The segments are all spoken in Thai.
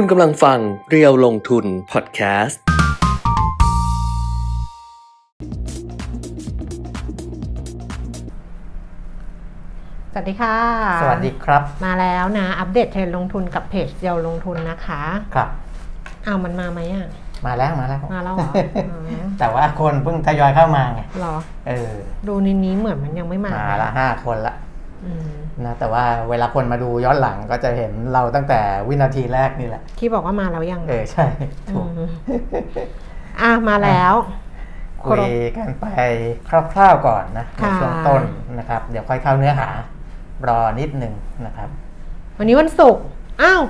คุณกำลังฟังเรียวลงทุนพอดแคสต์ สวัสดีค่ะ สวัสดีครับ มาแล้วนะ อัปเดตเทรนด์ลงทุนกับเพจเดียวลงทุนนะคะครับอ้าวมันมาไหมอะ มาแล้วมาแล้ว มาแล้วเหรออ๋อแต่ว่าคนเพิ่งทยอยเข้ามาไงเหรอ เออ ดูในนี้เหมือนมันยังไม่มามาละห้าคนละอืม นะแต่ว่าเวลาคนมาดูย้อนหลังก็จะเห็นเราตั้งแต่วินาทีแรกนี่แหละ ที่บอกว่ามาแล้วยัง เออ ใช่ ถูกอืมอะ มาแล้วคุยกันไปคร่าวๆก่อนนะในค่ะช่วงต้นนะครับ เดี๋ยวค่อยเข้าเนื้อหารอนิดหนึ่งนะครับ วันนี้วันศุกร์อ้าว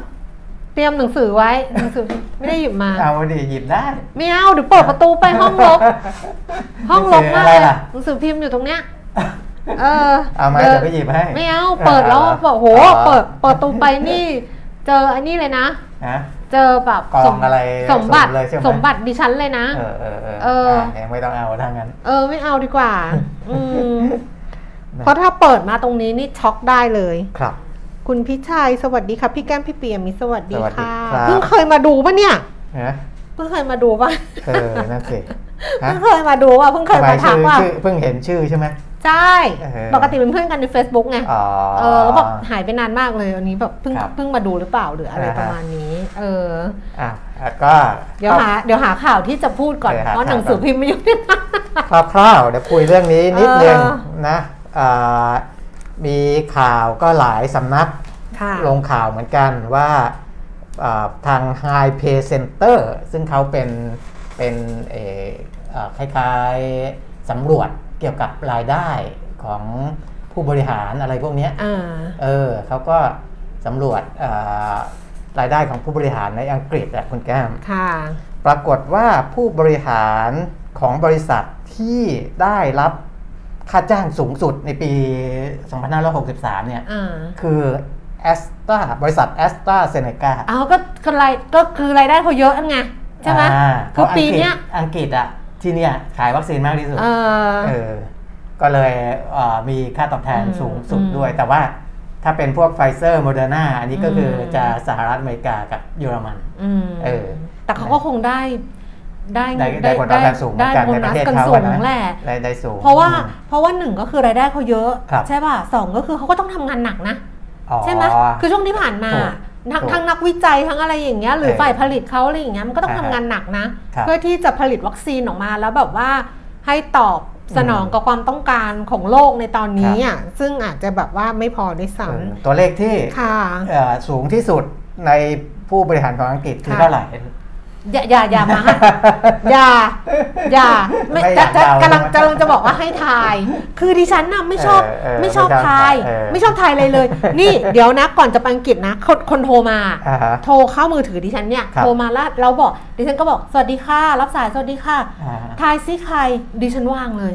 เตรียมหนังสือไว้หนังสือไม่ได้หยิบมา เอาดิหยิบได้ ไม่เอาเดี๋ยวเปิดประตูไปห้องรกห้องรกมากหนังสืออะไรเลยล่ะหนังสือพิมพ์อยู่ตรงเนี้ย เออเอามาดินเดี๋ยวไปหยิบให้ ไม่เอาเปิดแล้วเอาเหรอบอกโหอ๋อเปิดเปิดตูไปนี่ เจออันนี้เลยนะนะเจอแบบกองสมอะไรสมบัติสูงเลยใช่ไหมสมบัติดิฉันเลยนะ เออเออเออเอออะยังไม่ต้องเอาถ้างั้น เออไม่เอาดีกว่า อืมเพราะถ้าเปิดมาตรงนี้นี่ช็อกได้เลยครับ คุณพิชัยสวัสดีค่ะพี่แก้มพี่เปียมิตรสวัสดีสวัสดีค่ะครับเพิ่งเคยมาดูปะเนี่ยนะเพิ่งเคยมาดูปะเออนั่นสิฮะเพิ่งเคยมาดูว่ะเพิ่งเคยทำไมมาทัชื่กอว่าชื่อเพิ่งเห็นชื่อใช่ไหม ใช่เออปกติเป็นเพื่อนกันใน Facebook ไงอ๋อเออแล้วแบบหายไปนานมากเลยวันนี้แบบเพิ่งครับเพิ่งมาดูหรือเปล่าหรืออะไรอ่าฮะประมาณนี้ เออ อะแล้วก็เดี๋ยวหาเดี๋ยวหาข่าวที่จะพูดก่อนเดี๋ยวหาเพราะหนังข่าวสือพิมพ์ไม่อยู่ที่นั่นคร่าวๆเดี๋ยวคุยเรื่องนี้นิดนึงเออนะอ่ามีข่าวก็หลายสำนักค่ะลงข่าวเหมือนกันว่าอ่าทาง High Pay Center ซึ่งเขาเป็นเป็นเอ่ออ่าคล้ายๆสำรวจเกี่ยวกับรายได้ของผู้บริหารอะไรพวกเนี้ยอ่าเออเขาก็สำรวจอ่ารายได้ของผู้บริหารในอังกฤษอะคุณแก้มค่ะปรากฏว่าผู้บริหารของบริษัทที่ได้รับค่าจ้างสูงสุดในปี 2563 เนี่ยอ่าคือแอสตราบริษัทแอสตราเซเนกาเอาก็ก็รายก็คือรายได้เขาเยอะนั่นไงใช่ไหมคือปีเนี้ยอังกฤษอะ ที่เนี่ยขายวัคซีนมากที่สุดเออเออก็เลยเอ่อมีค่าตอบแทนอืมสูงสุดอืมด้วย แต่ว่าถ้าเป็นพวกไฟเซอร์โมเดอร์นาอันนี้ก็คืออมจะสหรัฐอเมริกากับเยอรมันอืมเออ แต่เขาก็คงได้ได้ได้ได้ผลตอบแทนสูงเหมืได้อนกันโบในปนัระสเทศกันเขาสูอะงนะแหละได้ได้สูงเพราะว่าอืมเพราะว่าหนึ่งก็คือรายได้เขาเยอะครับใช่ป่ะสองก็คือเขาก็ต้องทำงานหนักนะอ๋อใช่ไหมคือช่วงที่ผ่านมาถูก ทั้งถูกทั้งนักวิจัยทั้งอะไรอย่างเงี้ยหรือเออฝ่ายผลิตเขาอะไรอย่างเงี้ยมันก็ต้องอ่าทำฮะงานหนักนะครับเพื่อที่จะผลิตวัคซีนออกมาแล้วแบบว่าให้ตอบสนองอืมกับความต้องการของโลกในตอนนี้อะซึ่งอาจจะแบบว่าไม่พอด้วยซ้เออตัวเลขที่ำค่ะเอ่อสูงที่สุดในผู้บริหารของอังกฤษคือค่ะเท่าไหร่ อย่าอย่าอย่ามาให้อย่าอย่าไม่ไม่อจะยากจะเดากำลังใช่ไหมกำลังจะบอกว่าให้ทาย คือดิฉันน่ะไม่ชอบเออเออไม่ชอบไม่ชอบทาย เออ ไม่ชอบทายเลยเลย นี่เดี๋ยวนะก่อนจะไปอังกฤษนะคนคนโทรมา อ่าฮะ โทรเข้ามือถือดิฉันเนี่ยครับ โทรมาแล้วเราบอกดิฉันก็บอกสวัสดีค่ะ รับสายสวัสดีค่ะ อ่าทายซิใครดิฉันว่างเลย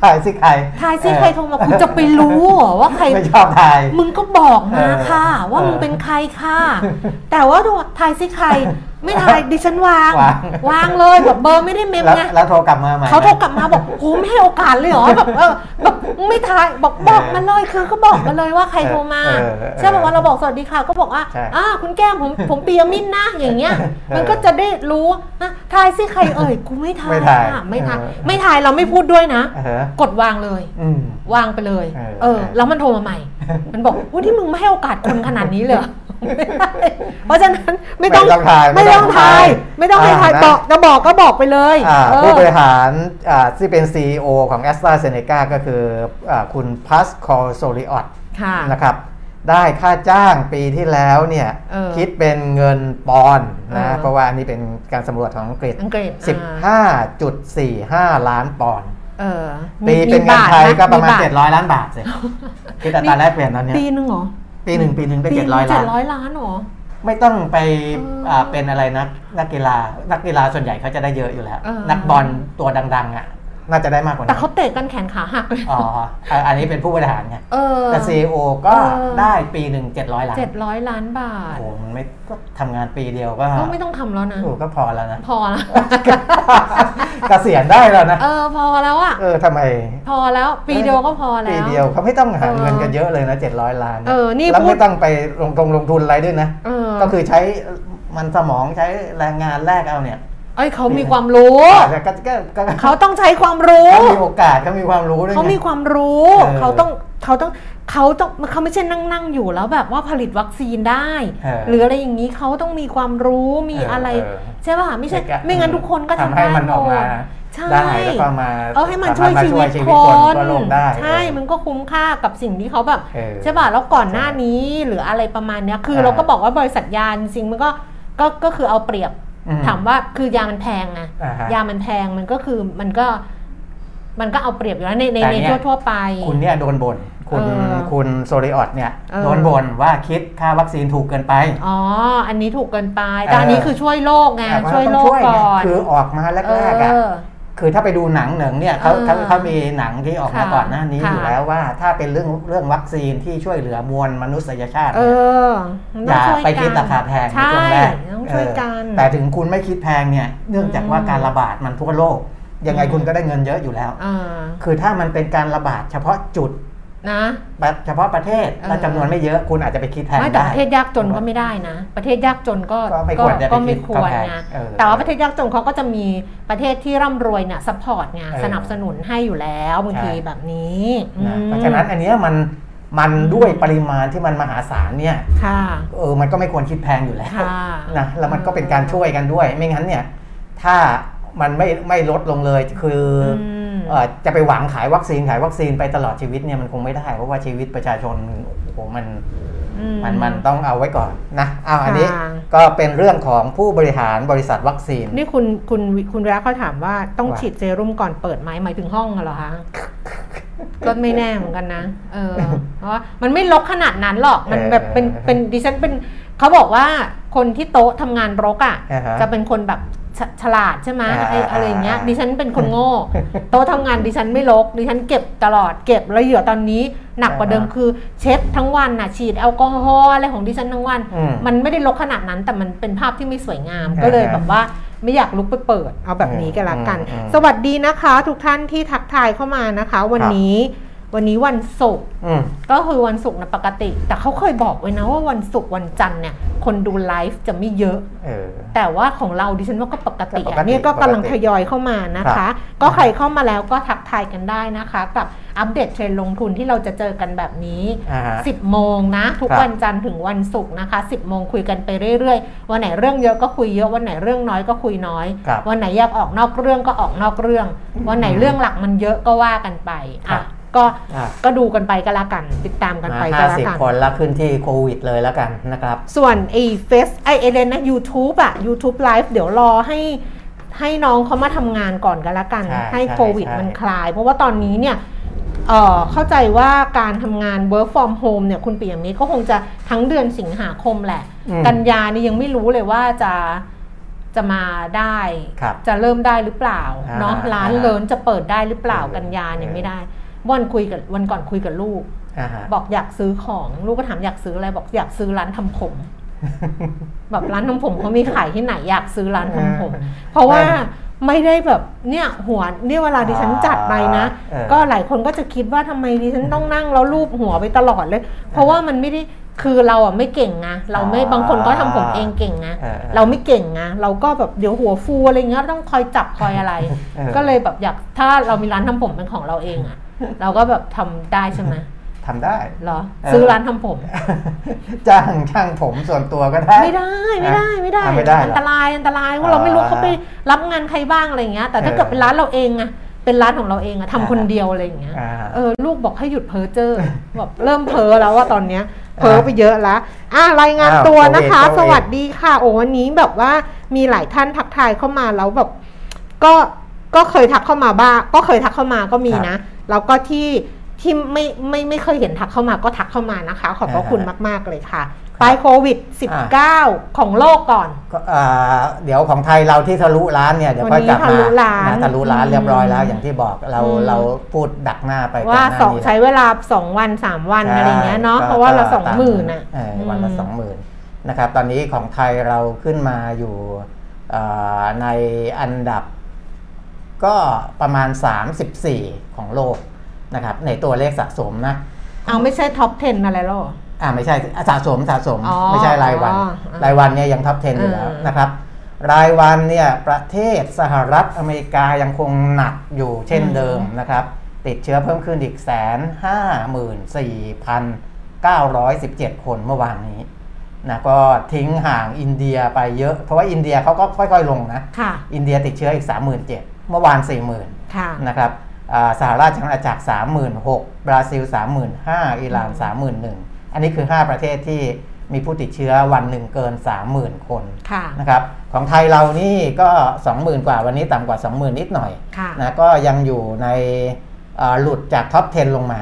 ถ่ายสิใครทายซิเออใครโทรมาคุณจะไปรู้เหรอว่าใครไม่ชอบถ่ายมึงก็บอกมาเออค่ะ ว่าเออมึงเป็นใครค่ะ แต่ว่าดูทายซิใคร ไม่ทายดิฉันวาง วาง วางเลยแบบเบอร์ไม่ได้เมมแล้วไงแล้วโทรกลับมาใหม่เขาโทรกลับมาบอกโหไม่ให้โอกาสเลยเหรอแบบเออแบบไม่ทายบอกบอกมาเลยคือก็บอกมาเลยว่าใครโทรมาเออเออใช่บอกว่าเราบอกสวัสดีค่ะก็บอกว่าใช่อ่าคุณแก้มผมผมปียมินนะอย่างเงี้ย มันก็จะได้รู้นะทายซิใครเอ่ยกูไม่ทายไม่ทายค่ะไม่ทายเออไม่ทายเราไม่พูดด้วยนะอ่าฮะกดวางเลยอืมวางไปเลยเออเออ แล้วมันโทรมาใหม่ มันบอกว่าที่มึงไม่ให้โอกาสคนขนาดนี้เลยเหรอไม่ได้เพราะฉะนั้นไม่ต้องไม่ต้องทายไม่ต้องทาย ไม่ต้องให้ทายอ่านะบอกจะบอกก็บอกไปเลยอ่าเออผู้บริหารอ่าที่เป็น CEO ของ AstraZeneca ก็คืออาคุณ Pascal Soriot ค่ะนะครับได้ค่าจ้างปีที่แล้วเนี่ยเออคิดเป็นเงินปอนด์นะเออเพราะว่าอันนี้เป็นการสำรวจของอังกฤษอังกฤษอ่า15.45 ล้านปอนด์เออตีเป็นเงินไทยบาทหก็ประมาณบท700 ล้านบาทสิคิดอัตราแลกเปลี่ยนตอนเนี้ยปีหนึ่งเหรอปีหนึ่งปีหนึ่งได้ปีเจ็ดหร้นึ่อยงเจ็ล้าดนร้อยล้านเหรอ ไม่ต้องไปเอออ่าเป็นอะไรนักนักกีฬา นักกีฬาส่วนใหญ่เขาจะได้เยอะอยู่แล้วเออนักบอลตัวดัง ๆ อะ น่าจะได้มากกว่าแต่นั้นเขาเตะกันแขนขาหักเลยอ๋ออะอันนี้เป็นผู้บริหารไงเออแต่ CEO ก็เออได้ปีหนึ่งเจ็ดร้อยล้านเจ็ดร้อยล้านบาทโอ้โหมันไม่ก็ทำงานปีเดียวก็ก็ไม่ต้องทำแล้วนะโอ้ก็พอแล้วนะ พอละเกษียณได้แล้วนะเออพอแล้วอะเออทำไม พอแล้วปีเดียวก็พอแล้วปีเดียวเขาไม่ต้องหาเออเงินกันเยอะเลยนะเจ็ดร้อยล้านเออนี่แล้วพูดไม่ต้องไปลงตรงลงทุนอะไรด้วยนะเออก็คือใช้มันสมองใช้แรงงานแรกเอาเนี่ย เอ้ยเขามีความรู้ แต่ก็ก็ก็เขาต้องใช้ความรู้ เขามีโอกาสเขามีความรู้ด้วยไง เขามีความรู้ เออ เขาต้องเขาต้องเขาต้องเขาไม่ใช่นั่งนั่งอยู่แล้วแบบว่าผลิตวัคซีนได้เออหรืออะไรอย่างนี้เขาต้องมีความรู้มีเออออะไรเออใช่ป่ะไม่ใช่ในการไม่งั้นทุกคนก็ทำทำให้ได้มันออกมาหดใช่ ได้แล้วก็มาเออให้มันช่วยสาารถชีวิตชีควิตคนนทั่วโลกได้ใช่ เออ มันก็คุ้มค่ากับสิ่งที่เขาแบบเออใช่ป่ะแล้วก่อนหน้านี้หรืออะไรประมาณเนี้ยคือเออเราก็บอกว่าบริษัทยาจริงๆมันก็ก็ก็คือเอาเปรียบอืม ถามว่าคือยามันแพงไงอ่าฮะยามันแพงมันก็คือมันก็มันก็เอาเปรียบอยู่แล้วในในแต่ในเนี่ยทั่วทั่วๆไป คุณเนี่ยโดนบ่นคุณเออคุณโซริออตเนี่ยเออโดนบ่นว่าคิดค่าวัคซีนถูกเกินไป อ๋อ อันนี้ถูกเกินไปแต่อันนี้เออคือช่วยโลกไงแต่าช่วยต้องโลกไงก่อนคือออกมาเอแรกๆอะอ คือถ้าไปดูหนังหนึ่งเนี่ยเขาเออเขาเขามีหนังที่ออกมาค่ะก่อนหน้านี้ค่ะอยู่แล้วว่า ถ้าเป็นเรื่องเรื่องวัคซีนที่ช่วยเหลือมวลมนุษยชาติเอเนี่ยอมันอต้ย่าองช่วยไปคิดกันราคาแพงในใช่ช่วงแรกต้องช่วยกันเออแต่ถึงคุณไม่คิดแพงเนี่ยเนื่องจากว่าอืมการระบาดมันทั่วโลกยังไงอืมคุณก็ได้เงินเยอะอยู่แล้วอ่าคือถ้ามันเป็นการระบาดเฉพาะจุด นะเฉพาะประเทศเออและจำนวนไม่เยอะคุณอาจจะไปคิดแพงไม่แต่ได้ประเทศยากจนก็ไม่ได้นะ ประเทศยากจนก็ก็ไม่ควรจะไปก็ไม่คิดควรเข้าแพงนะเออแต่ว่าประเทศยากจนเขาก็จะมีประเทศที่ร่ำรวยเนี่ย support ไงเออสนับสนุนให้อยู่แล้วบางทีใช่แบบนี้นะอืมเพราะฉะนั้นอันเนี้ยมันมันด้วยปริมาณที่มันมหาศาลเนี่ยค่ะเออมันก็ไม่ควรคิดแพงอยู่แล้วค่ะนะแล้วมันก็เป็นการช่วยกันด้วย ไม่งั้นเนี่ย ถ้ามันไม่ไม่ลดลงเลยคืออมเอ่อ จะไปหวังขายวัคซีนขายวัคซีนไปตลอดชีวิตเนี่ยมันคงไม่ได้ เพราะว่าชีวิตประชาชนโอ้โหมันอืมันมันต้องเอาไว้ก่อนนะเอาอันนี้ค่ะก็เป็นเรื่องของผู้บริหารบริษัทวัคซีน นี่คุณคุณคุณวิระเขาถามว่าต้องว่าฉีดเซรุ่มก่อนเปิดไหมหมายถึงห้องเหรอคะก็ไม่แน่เหมือนกันนะ เออ เพราะว่ามันไม่ลกขนาดนั้นหรอก มันแบบเป็นเออเป็นดิฉันเป็น เขาบอกว่าคนที่โต๊ะทำงานรกอะ อ่าฮะ จะเป็นคนแบบฉฉลาดใช่ไหมอ่าไอ้อะไรอย่างเงี้ย อ่า ดิฉันเป็นคนโง่ โต๊ะทำงานดิฉันไม่รก ดิฉันเก็บตลอดเก็บแล้วเหยื่อตอนนี้ หนักกว่าเดิมอ่าฮะคือเช็ดทั้งวันน่ะฉีดแอลกอฮอล์อะไรของดิฉันทั้งวัน อืม มันไม่ได้รกขนาดนั้นแต่มันเป็นภาพที่ไม่สวยงาม อ่าฮะก็เลยแบบว่าไม่อยากลุกไปเปิด เอาแบบนี้กันละกันอืมอืม สวัสดีนะคะ ทุกท่านที่ทักทายเข้ามานะคะ วันครับนี้ วันนี้วันศุกร์อืมก็คือวันศุกร์นะปกติ แต่เขาเคยบอกไว้นะว่าวันศุกร์วันจันทร์เนี่ย คนดูไลฟ์จะไม่เยอะเออแต่ว่าของเราดิฉันว่าก็ปกติก็ปกอะติเนี่ยก็กำลังปกติทยอยเข้ามานะครัคะบก็ใครเข้ามาแล้วก็ทักทายกันได้นะคะ กับอัปเดตเทรนด์ลงทุนที่เราจะเจอกันแบบนี้อ่าฮะ10 โมงนะ ทุกครับวันจันทร์ถึงวันศุกร์นะคะ 10 โมงคุยกันไปเรื่อยๆ วันไหนเรื่องเยอะก็คุยเยอะวันไหนเรื่องน้อยก็คุยน้อยครับวันไหนอยากออกนอกเรื่องก็ออกนอกเรื่อง วันไหนเรื่องหลักมันเยอะก็ว่ากันไปครัอะบ ก็อะก็ดูกันไปก็แล้วกัน ติดตามกันมาไปก็ห้าแล้วสิบกันคนแล้วขึ้นที่โควิดเลยแล้วกันนะครับ ส่วนไอ้เฟซไอเอเลนนะ YouTube อะ YouTube Live เดี๋ยวรอให้ให้น้องเขามาทำงานก่อนกันละกันใช่ให้ใช่โควิดใช่มันคลาย เพราะว่าตอนนี้เนี่ยเอ่อเข้าใจว่าการทำงาน work from home เนี่ยคุณปียมิตรก็คงจะทั้งเดือนสิงหาคมแหละอืมกันยานี่ยังไม่รู้เลยว่าจะจะมาได้ครับจะเริ่มได้หรือเปล่าอ่าเนาะร้านอ่าเลินจะเปิดได้หรือเปล่าเออกันยาเนี่ยเออไม่ได้ วันคุยกับวันก่อนคุยกับลูกอ่าฮะบอกอยากซื้อของลูกก็ถามอยากซื้ออะไรบอกอยากซื้อร้านทำผม แบบร้านทำผมเขามีขายที่ไหนอยากซื้อร้านทำผมเออเพราะว่าไม่ได้แบบเนี่ยหัวเนี่ยเวลาดิฉันจัดไปนะเออก็หลายคนก็จะคิดว่าทำไมดิฉันต้องนั่งแล้วรูปหัวไปตลอดเลย เพราะว่ามันไม่ได้คือเราอะไม่เก่งไงเราไม่อ่าบางคนก็ทำผมเองเก่งนะเออเออเราไม่เก่งนะเราก็แบบเดี๋ยวหัวฟูอะไรเงี้ยต้องคอยจับคอยอะไรเออก็เลยแบบอยากถ้าเรามีร้านทำผมเป็นของเราเองอะ เราก็แบบทำได้ใช่ไหมทำได้เหรอเออซื้อร้านทำผม จ้างช่างผมส่วนตัวก็ได้ ไม่ได้ไม่ได้ไม่ได้อะไม่ได้เหรออันตรายอันตรายเพราะเราไม่รู้อ่าเขาไปรับงานใครบ้างอะไรอย่างเงี้ย แต่ถ้าเออเกิดเป็นร้านเราเองอะเป็นร้านของเราเองอะทำคนเดียวอะไรอย่างเงี้ยอ่าเออลูกบอกให้หยุดเพ้อเจ้อแบบเริ่มเพ้อแล้วว่าตอนเนี้ยเพ้อไปเยอะแล้วอะรายงานอ้าวตัวนะคะโควิดสวัสดีค่ะ โอ้วันนี้แบบว่ามีหลายท่านทักทายเข้ามาแล้วแบบก็ก็เคยทักเข้ามาบ้างก็เคยทักเข้ามาก็มีนะ แล้วก็ที่ที่ไม่ไม่ไม่เคยเห็นทักเข้ามาก็ทักเข้ามานะคะ ขอบพระคุณมาก ๆ เลยค่ะไปโควิด 19 ของโลกก่อนก็อ่าเดี๋ยวของไทยเราที่ทะลุล้านเนี่ยเดี๋ยวค่อยกลับวันนี้มาทะลุล้านนะทะลุล้านอืมเรียบร้อยแล้วอย่างที่บอกเราอืมเราพูดดักหน้าไปก่อนว่าหน้าสองนี้ใช้เวลา 2 วัน 3 วันอะไรเงี้ยเนาะใช่เพราะว่าเราก็สองหมื่นอะเออวันละสองหมื่นนะครับตอนนี้ของไทยเราขึ้นมาอยู่เอ่อในอันดับ ก็ประมาณ 34 ของโลกนะครับในตัวเลขสะสมนะ เอาไม่ใช่ท็อป 10 อะไรหรอ อ่าไม่ใช่สะสมสะสมอ๋อไม่ใช่รายวันอ๋อรายวันเนี่ยยังท็อป 10 อยู่แล้วอืมนะครับ รายวันเนี่ยประเทศสหรัฐอเมริกายังคงหนักอยู่เช่นเดิมนะครับ ติดเชื้อเพิ่มขึ้นอีกแสนห้าหมื่นสี่พันเก้าร้อยสิบเจ็ดคนเมื่อวานนี้นะก็ทิ้งห่างอินเดียไปเยอะ เพราะว่าอินเดียเขาก็ค่อย ๆ ลงนะค่ะอินเดียติดเชื้ออีก 37,000 เมื่อวาน 40,000ค่ะนะครับอ่าสหราชอาณาจักร36,000 บราซิล 35,000 อิหร่าน 31,000 อันนี้คือ 5 ประเทศที่มีผู้ติดเชื้อวันหนึ่งเกิน 30,000 คนค่ะนะครับของไทยเรานี่ก็ 20,000 กว่าวันนี้ต่ำกว่า 20,000 นิดหน่อยค่ะนะก็ยังอยู่ในอ่าหลุดจาก top 10 ลงมา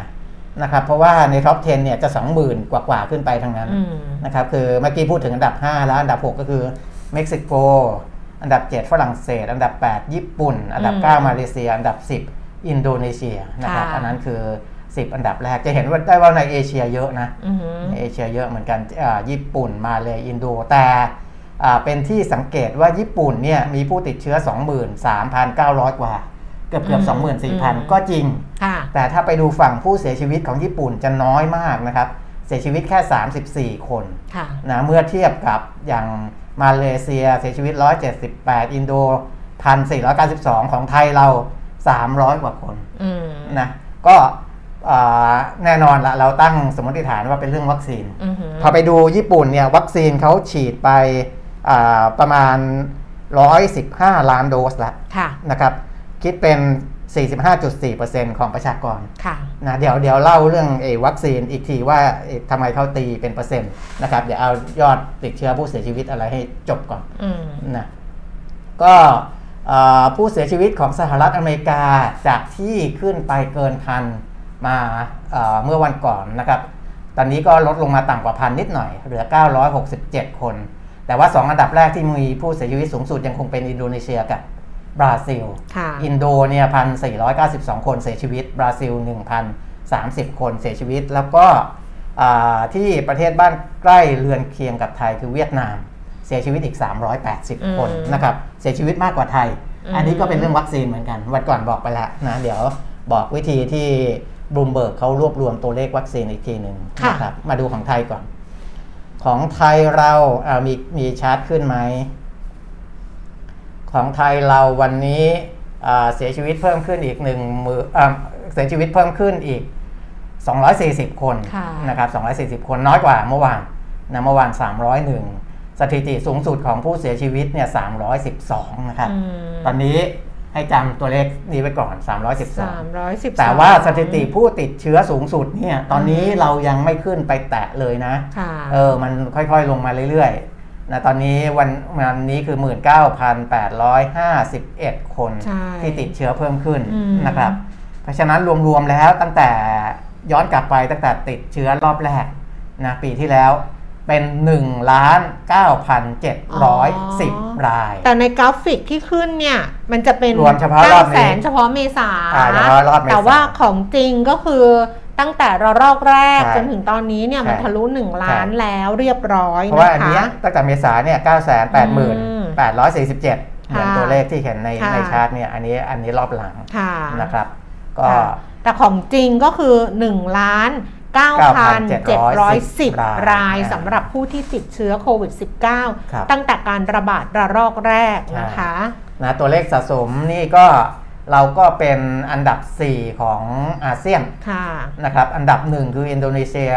นะครับเพราะว่าใน top 10 เนี่ยจะ 20,000 กว่าๆขึ้นไปทั้งนั้นอืมนะครับคือเมื่อกี้พูดถึงอันดับ 5 แล้วอันดับ 6 ก็คือเม็กซิโก อันดับ 7 ฝรั่งเศส อันดับ 8 ญี่ปุ่น อันดับอืม9มาเลเซีย อันดับ 10 อินโดนีเซียนะครับค่ะอันนั้นคือ 10 อันดับแรกจะเห็นว่าได้ว่าในเอเชียเยอะนะอือหือในเอเชียเยอะเหมือนกันอ่าญี่ปุ่นมาเลยอินโดแต่อ่าเป็นที่สังเกตว่าญี่ปุ่นเนี่ยมีผู้ติดเชื้อ 23,900 กว่า เกือบเกือบอืม24,000 ก็จริงค่ะแต่ถ้าไปดูฝั่งผู้เสียชีวิตของญี่ปุ่นจะน้อยมากนะครับ เสียชีวิตแค่ 34 คนค่ะนะเมื่อเทียบกับอย่าง มาเลเซียเสียชีวิต 178 อินโด 1,492 ของไทยเรา 300 กว่าคนอืมนะก็อ่าแน่นอนละเราตั้งสมมติฐานว่าเป็นเรื่องวัคซีนอือหือพอไปดูญี่ปุ่นเนี่ยวัคซีนเขาฉีดไปอ่าประมาณ 115 ล้านโดสแล้วค่ะนะครับ คิดเป็น 45.4%ของประชากรค่ะนะเดี๋ยวเดี๋ยวเล่าเรื่องเออวัคซีนอีกทีว่าเอ่อทำไมเขาตีเป็นเปอร์เซ็นต์นะครับเดี๋ยวเอายอดติดเชื้อผู้เสียชีวิตอะไรให้จบก่อนอืมนะก็เอ่อผู้เสียชีวิตของสหรัฐอเมริกาจากที่ขึ้นไปเกินพันมาเอ่อเมื่อวันก่อนนะครับ ตอนนี้ก็ลดลงมาต่ำกว่าพันนิดหน่อย เหลือ 967 คน แต่ว่า 2 อันดับแรกที่มีผู้เสียชีวิตสูงสุดยังคงเป็นอินโดนีเซียกับ บราซิลค่ะอินโดเนี่ยพันสี่ร้อยเก้าสิบสองคนเสียชีวิต บราซิลหนึ่งพันสามสิบคนเสียชีวิต แล้วก็อ่าที่ประเทศบ้านใกล้เรือนเคียงกับไทยคือเวียดนาม เสียชีวิตอีก 380 คนอืมนะครับ เสียชีวิตมากกว่าไทยอืมอันนี้ก็เป็นเรื่องวัคซีนเหมือนกัน วันก่อนบอกไปแล้วนะ เดี๋ยวบอกวิธีที่บลูมเบิร์กเขารวบรวมตัวเลขวัคซีนอีกทีหนึ่งค่ะนะครับ มาดูของไทยก่อน ของไทยเราอ่ามีมีชาร์ตขึ้นไหม ของไทยเราวันนี้อ่าเสียชีวิตเพิ่มขึ้นอีกหนึ่งมืออ่าเสียชีวิตเพิ่มขึ้นอีก 240 คนค่ะนะครับ 240 คนน้อยกว่าเมื่อวานนะเมื่อวาน 301 สถิติสูงสุดของผู้เสียชีวิตเนี่ย 312 นะครับอืมตอนนี้ให้จำตัวเลขนี้ไว้ก่อนสาม312ร้อยสิบแต่ว่าสถิติผู้ติดเชื้อสูงสุดเนี่ย ตอนนี้เรายังไม่ขึ้นไปแตะเลยนะค่ะเออ มันค่อยๆลงมาเรื่อยๆ นะตอนนี้วันวันนี้คือ 19,851 คนใช่ที่ติดเชื้อเพิ่มขึ้นอืมนะครับ เพราะฉะนั้นรวมๆแล้วตั้งแต่ย้อนกลับไปตั้งแต่ติดเชื้อรอบแรกนะปีที่แล้วเป็น1ล้าน9,710 ราย แต่ในกราฟิกที่ขึ้นเนี่ย มันจะเป็นรวมเฉพาะรอบนี้แสนเฉพาะเมษาอ่าเฉพาะรอบเมษาแต่ว่าของจริงก็คือ ตั้งแต่ระลอกแรก ใช่จนถึงตอนนี้เนี่ยใช่มันทะลุหนึ่งล้านใช่ แล้วเรียบร้อยเพราะว่านะอันคะ เนี้ยตั้งแต่เมษาเนี่ย 980,847เหมือนค่ะตัวเลขที่เห็นในค่ะ ในชาร์ตเนี่ย อันนี้อันนี้รอบหลังค่ะนะครับ ก็ ค่ะแต่ของจริงก็คือ 1 ล้าน 9,710รายสำหรับผู้ที่ติดเชื้อโควิด ครับ -19 ตั้งแต่การระบาดระลอกแรกนะคะ นะตัวเลขสะสมนี่ก็ เราก็เป็นอันดับ 4 ของอาเซียนค่ะนะครับอันดับ1คืออินโดนีเซีย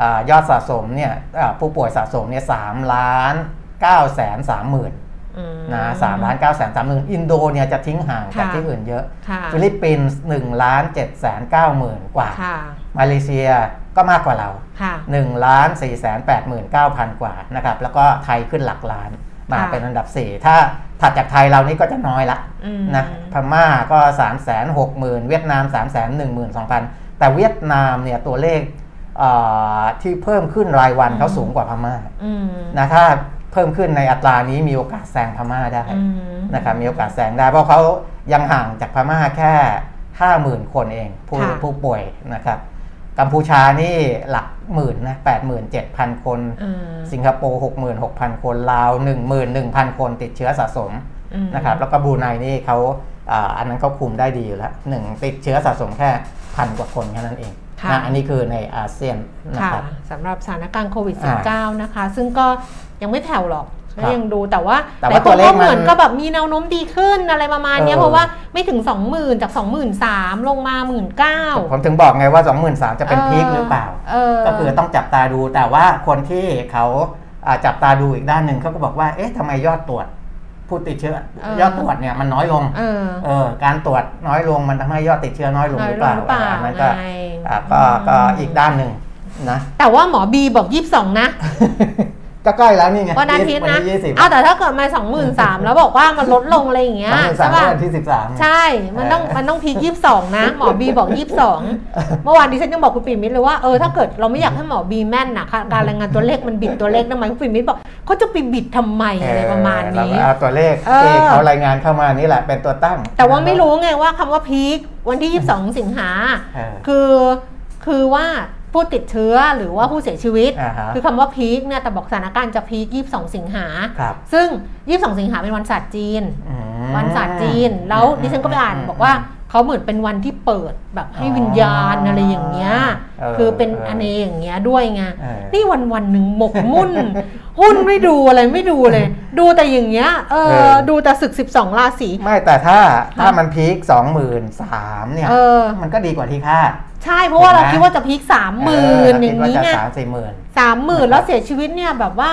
อายอดสะสมเนี่ยอ่าผู้ป่วยสะสมเนี่ยสามล้านเก้าแสนสามหมื่นอืมนะสามล้านเก้าแสนสามหมื่นอินโดเนี่ยจะทิ้งห่างจากค่ะที่อื่นเยอะค่ะฟิลิปปินส์หนึ่งล้านเจ็ดแสนเก้าหมื่นกว่าค่ะมาเลเซียก็มากกว่าเราค่ะ1ล้าน4แสน8หมื่น9พันกว่านะครับแล้วก็ไทยขึ้นหลักล้านมาค่ะเป็นอันดับ 4 ถ้า ถัดจากไทยเรานี่ก็จะน้อยละอืมนะพม่าก็ 3 6 0 0 0 0 เวียดนาม 3 1 2 0 0 0 แต่เวียดนามเนี่ยตัวเลขเอ่อที่เพิ่มขึ้นรายวันเขาสูงกว่าพม่าอืมนะถ้าเพิ่มขึ้นในอัตรานี้มีโอกาสแซงพม่าได้อืมนะครับมีโอกาสแซงได้เพราะเขายังห่างจากพม่าแค่ห้าหมื่นคนเองผู้ค่ะผู้ป่วยนะครับ กัมพูชานี่หลักหมื่นนะแปดหมื่นเจ็ดพันคนอืมสิงคโปร์หกหมื่นหกพันคน ลาวหนึ่งหมื่นหนึ่งพันคนติดเชื้อสะสมอืมนะครับ แล้วก็บรูไนนี่เขาอ่าอันนั้นเขาคุมได้ดีอยู่แล้วหนึ่งติดเชื้อสะสมแค่พันกว่าคนแค่นั้นเองค่ะนะอันนี้คือในอาเซียนนะค่ะครับสำหรับสถานการณ์โควิดอ่า -19 นะคะ ซึ่งก็ยังไม่แผ่วหรอกครั ก็บยังดูแต่ว่าแต่หว่าลายคตัวนเลขก็เหมือนมันก็แบบมีแนวโน้มดีขึ้นอะไรประมาณเนี้ยเออเพราะว่าไม่ถึง 20,000 จาก 23,000 ลงมา 19,000 ผมถึงบอกไงว่า 23,000 จะเป็นพีคหรือเปล่าเออก็คือต้องจับตาดูแต่ว่าคนที่เขาอ่าจับตาดูอีกด้านหนึ่งเขาก็บอกว่าเอ๊ะทำไมยอดตรวจผู้ติดเชื้อเออยอดตรวจเนี่ยมันน้อยลงเออเออการตรวจน้อยลงมันทำให้ยอดติดเชื้อน้อยลงหรือเปล่าน้อยลงหรือเปล่าอันนั้นก็ไงอ่าก็อืมก็อีกด้านหนึ่งนะแต่ว่าหมอบีบอก 22 นะ ก็ใกล้แล้วนี่ไงวันอาทิตย์นะยี่สิบเอาแต่ถ้าเกิดมา23,000แล้วบอกว่ามันลดลงอะไรอย่างเงี้ยสองหมื่นสามใช่ป่ะวันที่สิบสามใช่ มันต้องเออมันต้องพีคยี่สิบสองนะ หมอบีบอกยี่สิบสองเมื่อวานดิฉันยังบอกคุณปิ่มมิตรเลยว่าเออถ้าเกิดเราไม่อยากให้หมอบีแม่นนะค่ะการรายงานตัวเลขมันบิดตัวเลขทำไมคุณปิ่มมิตรบอกเขาจะไปบิดทำไมอะไรประมาณนี้เออแล้วเอาตัวเลขเออที่เขารายงานเข้ามานี่แหละเป็นตัวตั้ง แต่ว่าไม่รู้ไงว่าคำว่าพีควันที่22สิงหาเออคือคือว่า ผู้ติดเชื้อหรือว่าผู้เสียชีวิต อ่าฮะ คือคำว่าพีคเนี่ยแต่บอกสถานการณ์จะพีค22 สิงหา ครับซึ่ง 22 สิงหาเป็นวันศาสตร์จีน อืม วันศาสตร์จีน แล้วดิฉันก็ไปอ่านบอกว่าเขาเหมือนเป็นวันที่เปิดแบบให้วิญญาณอะไรอย่างเงี้ย เออคือเป็นเอออั อันนี้อย่างเงี้ยด้วยไง เออ นี่วันวันๆหนึ่งหมกมุ่น หุ้นไม่ดูอะไรไม่ดูเลย ดูแต่อย่างเงี้ย เอเออ อ ดูแต่ศึก 12 ราศี ไม่แต่ถ้าถ้ามันพีคสองหมื่นสามเนี่ย เออ มันก็ดีกว่าที่คาด ใช่เพราะว่าเราถูกไหมคิดว่าจะพีคสามหมื่นอย่างนี้นี้ไงสามสี่หมื่นสามหมื่นแล้วเสียชีวิตเนี่ยแบบว่า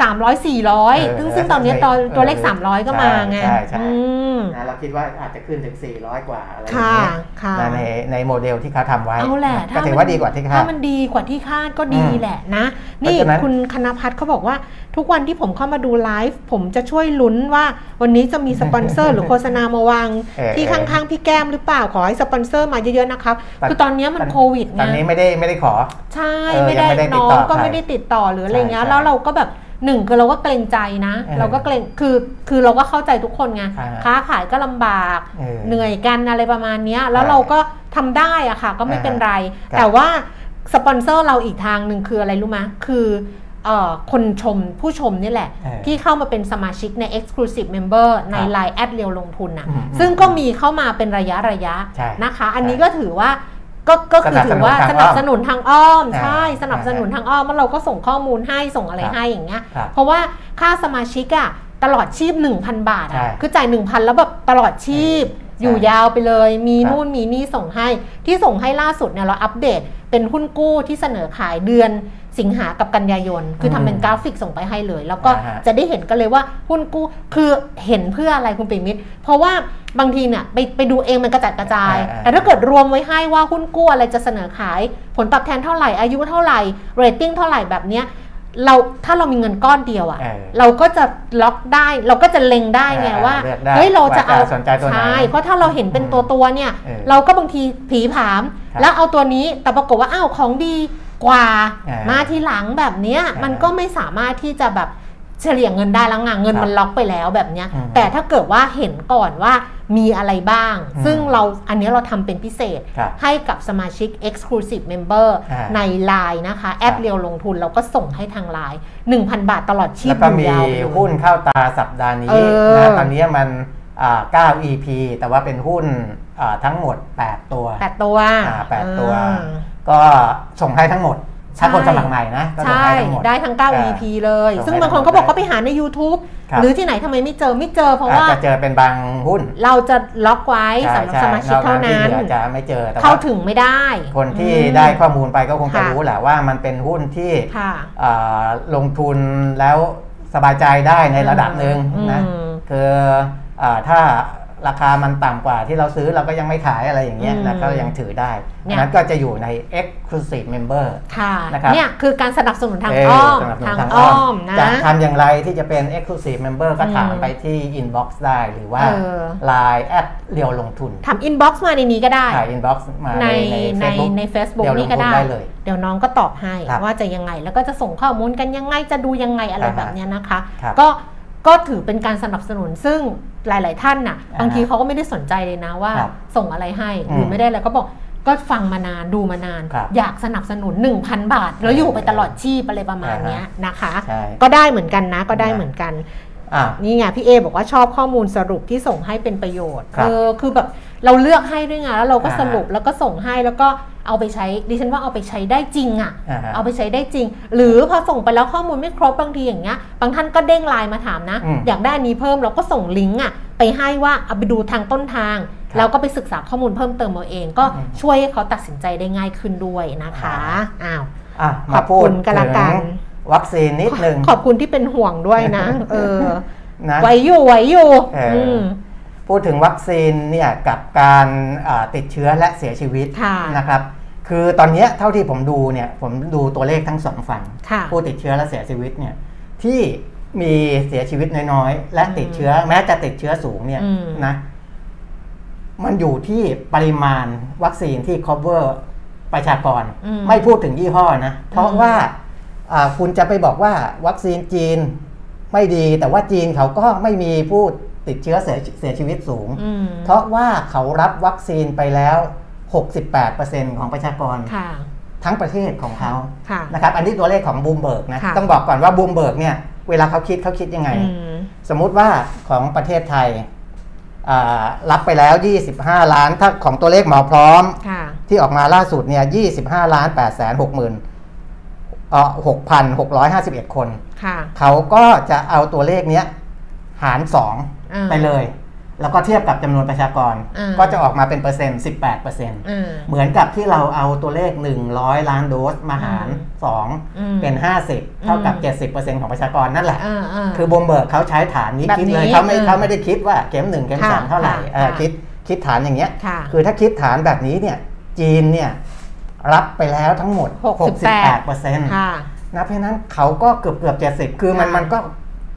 300 400เออซึ่งซึ่งตอนนี้ตัวเออตัวเลข 300 ก็มาไงใช่ใช่อืมนะเราคิดว่าอาจจะขึ้นถึง 400 กว่าอะไรอย่างค่ะเงี้ยค่ะนะในในโมเดลที่เขาทำไว้เอาแหละก็ถ้าถือมันว่าดีกว่าที่คาถ้าดมันดีกว่าที่คาดก็ดีอืมแหละนะ นี่เพราะฉะนั้นคุณคณพัฒน์เขาบอกว่าทุกวันที่ผมเข้ามาดูไลฟ์ผมจะช่วยลุ้นว่าวันนี้จะมีสปอนเซอร์ หรือโฆษณามาวางเออที่ข้างๆพี่แก้มหรือเปล่าขอให้สปอนเซอร์มาเยอะๆนะครับแต่คือตอนเนี้ยมันโควิดตอนไงนี้ไม่ได้ไม่ได้ขอ ใช่เออไม่ยังได้ไม่ได้ติดน้อต่งอก็ใครไม่ได้ติดต่อหรืออะไรเงี้ยใช่แล้วเราก็แบบ หนึ่งคือเราก็เกรงใจนะ เออเราก็เกรงคือคือเราก็เข้าใจทุกคนไงอ่าค้าขายก็ลำบาก เออเหนื่อยกันอะไรประมาณเนี้ยแล้วใช่เราก็ทำได้อะค่ะ ก็ไม่เป็นไร ครับ แต่ว่าสปอนเซอร์เราอีกทางหนึ่งคืออะไรรู้ไหมคือเอ่อคนชมผู้ชมนี่แหละ เออ ที่เข้ามาเป็นสมาชิกใน Exclusive Member ใน ครับ Line แอดเรียวลงทุนนะอืมซึ่งก็มีเข้ามาเป็นระยะระยะใช่นะคะ อันใช่นี้ก็ถือว่า ก็ก็คือถือว่าสสนันับบสสนุนุนนทาทางงอ้อมอ่าใช่สนับสนุนทางอ้อมแล้วเราก็ส่งข้อมูลให้ส่งอะไรครับให้อย่างเงี้ยครับเพราะว่าค่าสมาชิกอะตลอดชีพ 1,000 บาทใช่อะคือจ่าย 1,000 แล้วแบบตลอดชีพใช่อยู่ยาวไปเลย มีครับนู่นมีนี่ส่งให้ ที่ส่งให้ล่าสุดเนี่ยเราอัปเดตเป็นหุ้นกู้ที่เสนอขายเดือนสิงหากับกันยายน คือทำเป็นกราฟิกส่งไปให้เลย แล้วก็อ่าฮะจะได้เห็นกันเลยว่าหุ้นกู้คือเห็นเพื่ออะไรคุณปิ่มมิตรเพราะว่า บางทีเนี่ยไปไปดูเองมันกระจัดกระจายอ่าแต่ถ้าเกิดรวมไว้ให้ว่าหุ้นกู้อะไรจะเสนอขาย ผลตอบแทนเท่าไหร่ อายุเท่าไหร่เรตติ้งเท่าไหร่แบบเนี้ยเราถ้าเรามีเงินก้อนเดียวอะเออเราก็จะล็อกได้ เราก็จะเล็งได้ไงเออว่าเลือกได้เฮ้ยเราจะเอาว่าจะสนใจตัวไหนใช่เพราะถ้าเราเห็นเป็นตัวตัวๆเนี่ยเออเราก็บางทีผีผามครับแล้วเอาตัวนี้แต่ปรากฏว่าอ้าวของดีกว่าเออมาทีหลังแบบเนี้ยเออมันก็ไม่สามารถที่จะแบบ เฉลี่ยเงินได้แล้วไงเงินครับมันล็อกไปแล้วแบบเนี้ยอืมแต่ถ้าเกิดว่าเห็นก่อนว่ามีอะไรบ้างอืมซึ่งเราอันนี้เราทำเป็นพิเศษครับให้กับสมาชิก Exclusive Member อ่าใน Line นะคะ แอดครับเรียวลงทุนเราก็ส่งให้ทาง Line 1,000 บาทตลอดชีพแล้วก็มียาวไปเลยหุ้นเข้าตาสัปดาห์นี้เออนะตอนนี้มันอ่า9 EP แต่ว่าเป็นหุ้นอ่าทั้งหมด 8 ตัวแปดตัวอ่าแปดตัวอ่าก็ส่งให้ทั้งหมด ถ้าใช่คนสมัครใหม่นะก็ได้ทั้งหมดได้ทั้ง 9 EP เลย ซึ่งบางคนก็บอกก็ไปหาใน YouTube ครับหรือที่ไหนทำไมไม่เจอไม่เจอเพราะว่าจะเจอเป็นบางหุ้น เราจะล็อกไว้สำหรับสมาชิกเท่านั้นจะไม่เจอเข้าถึงไม่ได้ คนที่ได้ข้อมูลไปก็คงจะรู้แหละว่ามันเป็นหุ้นที่ลงทุนแล้วสบายใจได้ในระดับหนึ่งนะคือถ้า ราคามันต่ำกว่าที่เราซื้อเราก็ยังไม่ขายอะไรอย่างเงี้ยอืมนะก็ยังถือได้เนี่อัยนนั้นก็จะอยู่ใน exclusive member ค่ะนะครับเนี่ยคือการสนับสนุนทางเอ้อมสำหรับทางทางอ้อมนะจะทำอย่างไรที่จะเป็น exclusive member ก็อืมถามไปที่ inbox ได้หรือว่าเออ line แอดเรียวลงทุนทำอินบ็อกซ์มาในนี้ก็ได้ถ่าย inbox มาในในใน Facebook ใน Facebook เดี๋ยวลงนี่ก็ทุนได้ได้เลยเดี๋ยวน้องก็ตอบให้ครับว่าจะยังไงแล้วก็จะส่งข้อมูลกันยังไงจะดูยังไงอะไรอ่าฮะแบบเนี้ยนะคะครับก็ก็ถือเป็นการสนับสนุนซึ่ง หลาย ๆ ท่านน่ะอ่าฮะบางทีเขาก็ไม่ได้สนใจเลยนะว่าครับส่งอะไรให้หรือมไม่ได้อะไรก็บอกก็ฟังมานานดูมานานครับอยากสนับสนุน 1,000 บาท แล้วอยู่ไปตลอดชีพอะไรประมาณเนี้ยนะคะใช่ก็ได้เหมือนกันนะก็ได้เหมือนกันอะนี่ไงพี่เอบอกว่าชอบข้อมูลสรุปที่ส่งให้เป็นประโยชน์ครับเออคือแบบ เราเลือกให้ด้วยไงแล้วเราก็อ่าสรุปแล้วก็ส่งให้แล้วก็เอาไปใช้ดิฉันว่าเอาไปใช้ได้จริงอะอ่าฮะเอาไปใช้ได้จริง หรือพอส่งไปแล้วข้อมูลไม่ครบบางทีอย่างเงี้ยบางท่านก็เด้งไลน์มาถามนะอืมอยากได้อันนี้เพิ่มเราก็ส่งลิงก์อะไปให้ว่าเอาไปดูทางต้นทางครับแล้วก็ไปศึกษาข้อมูลเพิ่มเติมเอาเอง ก็อืมช่วยให้เขาตัดสินใจได้ง่ายขึ้นด้วยนะคะอ้าวอะขมาอบพูคุดณกันละกันถึงวัคซีนนิดนึงขอบคุณที่เป็นห่วงด้วยนะ เออนะไหวอยู่ไหวอยู่เอออืม พูดถึงวัคซีนเนี่ยกับการอ่าติดเชื้อและเสียชีวิตค่ะนะครับ คือตอนเนี้ยเท่าที่ผมดูเนี่ยผมดูตัวเลขทั้งสองฝั่งค่ะผู้ติดเชื้อและเสียชีวิตเนี่ยที่มีเสียชีวิตน้อยๆและอืมติดเชื้อแม้จะติดเชื้อสูงเนี่ยอืมนะ มันอยู่ที่ปริมาณวัคซีนที่ cover ประชากรอืมไม่พูดถึงยี่ห้อนะ เพราะอืมว่าอ่าคุณจะไปบอกว่าวัคซีนจีนไม่ดี แต่ว่าจีนเขาก็ไม่มีผู้ ติดเชื้อเสียเสียชีวิตสูงอืมเพราะว่าเขารับวัคซีนไปแล้ว 68%ของประชากรค่ะทั้งประเทศของเขาค่ะนะครับ อันนี้ตัวเลขของบลูมเบิร์กนะค่ะต้องบอกก่อนว่าบลูมเบิร์กเนี่ย เวลาเขาคิดเขาคิดยังไงอืมสมมุติว่าของประเทศไทยอ่ารับไปแล้ว 25 ล้าน ถ้าของตัวเลขหมอพร้อมค่ะที่ออกมาล่าสุดเนี่ย 25 ล้าน8แสน6หมื่นเอ่อ6,651คนค่ะเขาก็จะเอาตัวเลขเนี้ย หารอ่า2 ไปเลย แล้วก็เทียบกับจำนวนประชากรอ่าก็จะออกมาเป็นเปอร์เซ็นต์18เปอร์เซ็นต์อืมเหมือนกับที่เราเอาตัวเลข100ล้านโดสมาหารอืม2เป็น50เท่ากับ70%ของประชากรนั่นแหละอ่าอ่าคือบลูมเบิร์กเขาใช้ฐานนี้แบบคิดเลยนี้เขาไม่เออเขาไม่ได้คิดว่าเข็มหนึ่งเข็มสามค่ะเท่าไหร่ค่ะเออค่ะคิดคิดฐานอย่างเงี้ยค่ะคือถ้าคิดฐานแบบนี้เนี่ย จีนเนี่ยรับไปแล้วทั้งหมด 68เปอร์เซ็นต์ค่ะนะเพราะฉะนั้นเขาก็เกือบเกือบ70 คือมันค่ะมันก็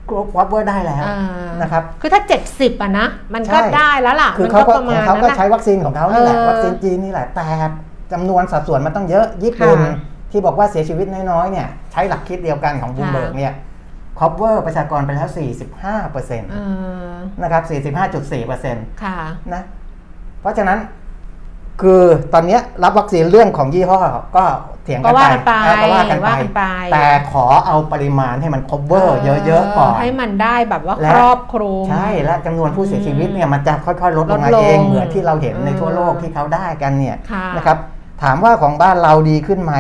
cover ได้แล้วอ่านะครับคือถ้า 70อะนะ มันก็ใช่ได้แล้วล่ะ คือมันเขาก็ก็ประขมาองณเขานั้นก็แหละใช้วัคซีนของเขานี่แหละเออวัคซีนจีนนี่แหละ แต่จำนวนสัดส่วนมันต้องเยอะญี่ปุ่นค่ะที่บอกว่าเสียชีวิตน้อยๆเนี่ย ใช้หลักคิดเดียวกันของบลูมเบิร์กค่ะเนี่ย cover ประชากรไปแล้ว 45เปอร์เซ็นต์เออนะครับ 45.4เปอร์เซ็นต์ค่ะนะเพราะฉะนั้นคือตอนเนี้ยรับวัคซีนเรื่องของยี่ห้อก็เถียงกันก็ว่ากันไปเออก็ว่ากันไปว่ากันไป แต่ขอเอาปริมาณให้มัน cover เยอะๆก่อนให้มันได้แบบว่าและครอบคลุมใช่และจำนวนผู้เสียชีวิตเนี่ยมันจะค่อยๆ ลดลงมาลดลงเองเหมือนที่เราเห็นในเออทั่วโลกที่เขาได้กันเนี่ยค่ะนะครับถามว่าของบ้านเราดีขึ้นไหม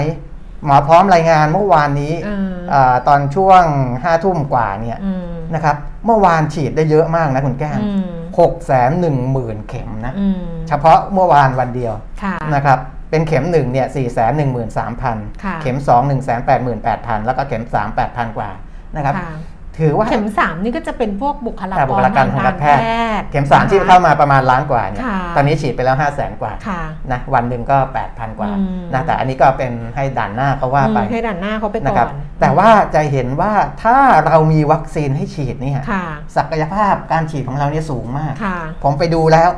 หมอพร้อมรายงานเมื่อวานนี้อืมอาตอนช่วงห้าทุ่มกว่าเนี่ยอืมนะครับเมื่อวานฉีดได้เยอะมากนะคุณแก้มอืมหกแสนหนึ่งหมื่นเข็มนะอืมเฉพาะเมื่อวานวันเดียวค่ะนะครับ เป็นเข็มหนึ่งเนี่ยสี่แสนหนึ่งหมื่นสามพันค่ะเข็มสองหนึ่งแสนแปดหมื่นแปดพันแล้วก็เข็มสามแปดพันกว่านะครับค่ะถือว่าเข็มสามนี่ก็จะเป็นพวกบุคลาแต่กบุรคลากรทางการแพทย์เข็มสามที่นะคะเข้ามาประมาณล้านกว่าเนี่ยค่ะตอนนี้ฉีดไปแล้วห้าแสนกว่าค่ะนะวันหนึ่งก็แปดพันกว่าอืมนะแต่อันนี้ก็เป็นให้ด่านหน้าเขาว่าไปอืมให้ด่านหน้าเขาไปนะก่คอรับนแต่ว่าจะเห็นว่าถ้าเรามีวัคซีนให้ฉีดเนี่ยค่ะศักยภาพการฉีดของเราเนี่ยสูงมากค่ะผมไปดูแล้ว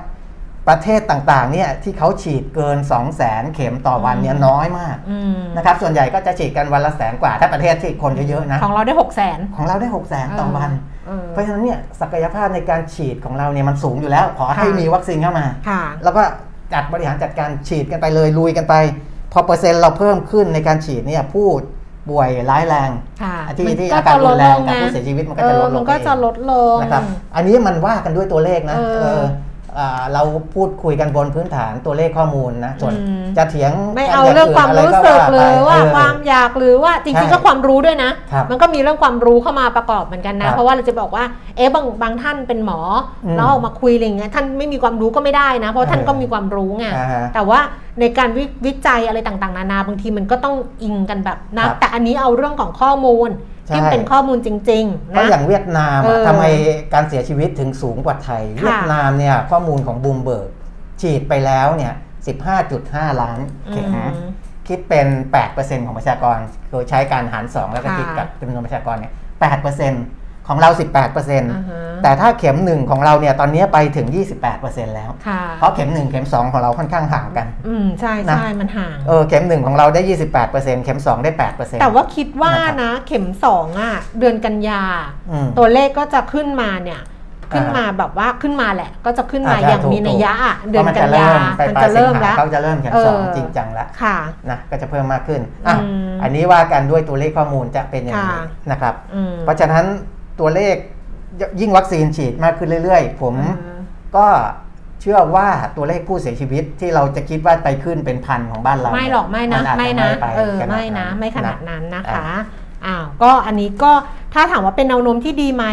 ประเทศต่างๆเนี่ยที่เขาฉีดเกิน 2 0 0 0 0 0เข็มต่อวันเนี่ยอืมน้อยมากอืมนะครับส่วนใหญ่ก็จะฉีดกันวันละแสนกว่า ถ้าประเทศที่คนเยอะๆนะของเราได้หกแสนของเราได้ 6 0 0 0 0 0ต่อวันเออเพราะฉะนั้นเนี่ยศักยภาพในการฉีดของเราเนี่ยมันสูงอยู่แล้ว ขอให้ค่ะมีวัคซีนเข้ามาค่ะแล้วก็จัดบริหารจัดการฉีดกันไปเลยลุยกันไป พอเปอร์เซ็นต์เราเพิ่มขึ้นในการฉีดเนี่ยผู้ป่วยร้ายแรงค่ะที่มันที่ก็อาการจะลรุดนแรลงงกับนะผู้เสียชีวิตมันก็เอจะอลดลมังนก็เองจะลดลงนะครับอันนี้มันว่ากันด้วยตัวเลขนะ เออเอออ่าเราพูดคุยกันบนพื้นฐานตัวเลขข้อมูลนะส่วนอืมจะเถียงไม่เอาเรื่องความรู้สึกหรือว่าความอยากหรือว่าจริงๆใช่ก็ความรู้ด้วยนะครับมันก็มีเรื่องความรู้เข้ามาประกอบเหมือนกันคนะรับเพราะว่าเราจะบอกว่าเอ๊ะบางบางท่านเป็นหมออมแล้วออกมาคุยอะไรอย่างเงี้ยท่านไม่มีความรู้ก็ไม่ได้นะ เพราะท่านเออก็มีความรู้ไงอ่าฮะแต่ว่าในการวิวิจัยอะไรต่างๆ นานาบางทีมันก็ต้องอิงกันแบบนะครับแต่อันนี้เอาเรื่องของข้อมูลใช่ ที่เป็นข้อมูลจริงๆเพราะนะอย่างเวียดนามเออะอทำไมการเสียชีวิตถึงสูงกว่าไทยค่ะเวียดนามเนี่ยข้อมูลของบูมเบิร์กฉีดไปแล้วเนี่ย15.5 ล้านเข็มอืมคิดเป็น 8%ของประชากร โดยใช้การหาร 2 แล้วก็ค่ะคิดกับจำนวนประชากรเนี่ย8% ของเราอ่าฮะ18%แต่ถ้าเข็ม1ของเราเนี่ยตอนนี้ไปถึง 28%แล้วค่ะเพราะเข็ม1เข็ม2ของเราค่อนข้างห่างกัน อืมใช่นะใช่มันห่าง เออเข็ม1ของเราได้ 28%เข็ม2ได้ 8%แต่ว่าคิดว่านะครับนะเข็มสองอะเดือนกันยาอืมตัวเลขก็จะขึ้นมาเนี่ยขึ้นอ่ามาแบบว่าขึ้นมาแหละ ก็จะขึ้นมาอ่าใช่อย่างถูกมีนัยยะอะถูกเดือนกันยาเพราะมันมันจะจะเริ่เริ่มมไปปลายสิงหาแล้วเขาจะเริ่มเข็มเออสองจริงจังแล้วค่ะนะก็จะเพิ่มมากขึ้นอะอืมอันนี้ว่ากันด้วยตัวเลขข้อมูลจะเป็นอย่างนี้ค่ะนะครับอืมเพราะฉะนั้น ตัวเลขยิ่งวัคซีนฉีดมากขึ้นเรื่อยๆผมอืมก็เชื่อว่าตัวเลขผู้เสียชีวิตที่เราจะคิดว่าไปขึ้นเป็นพันของบ้านเรา ไม่หรอกไม่นะอาจจไม่นะปเออขนาดไม่นะนั้นไม่ขนาดนั้นนะคะอ่อ้าวก็อันนี้ก็ถ้าถามว่าเป็นแนวโน้มที่ดีไหม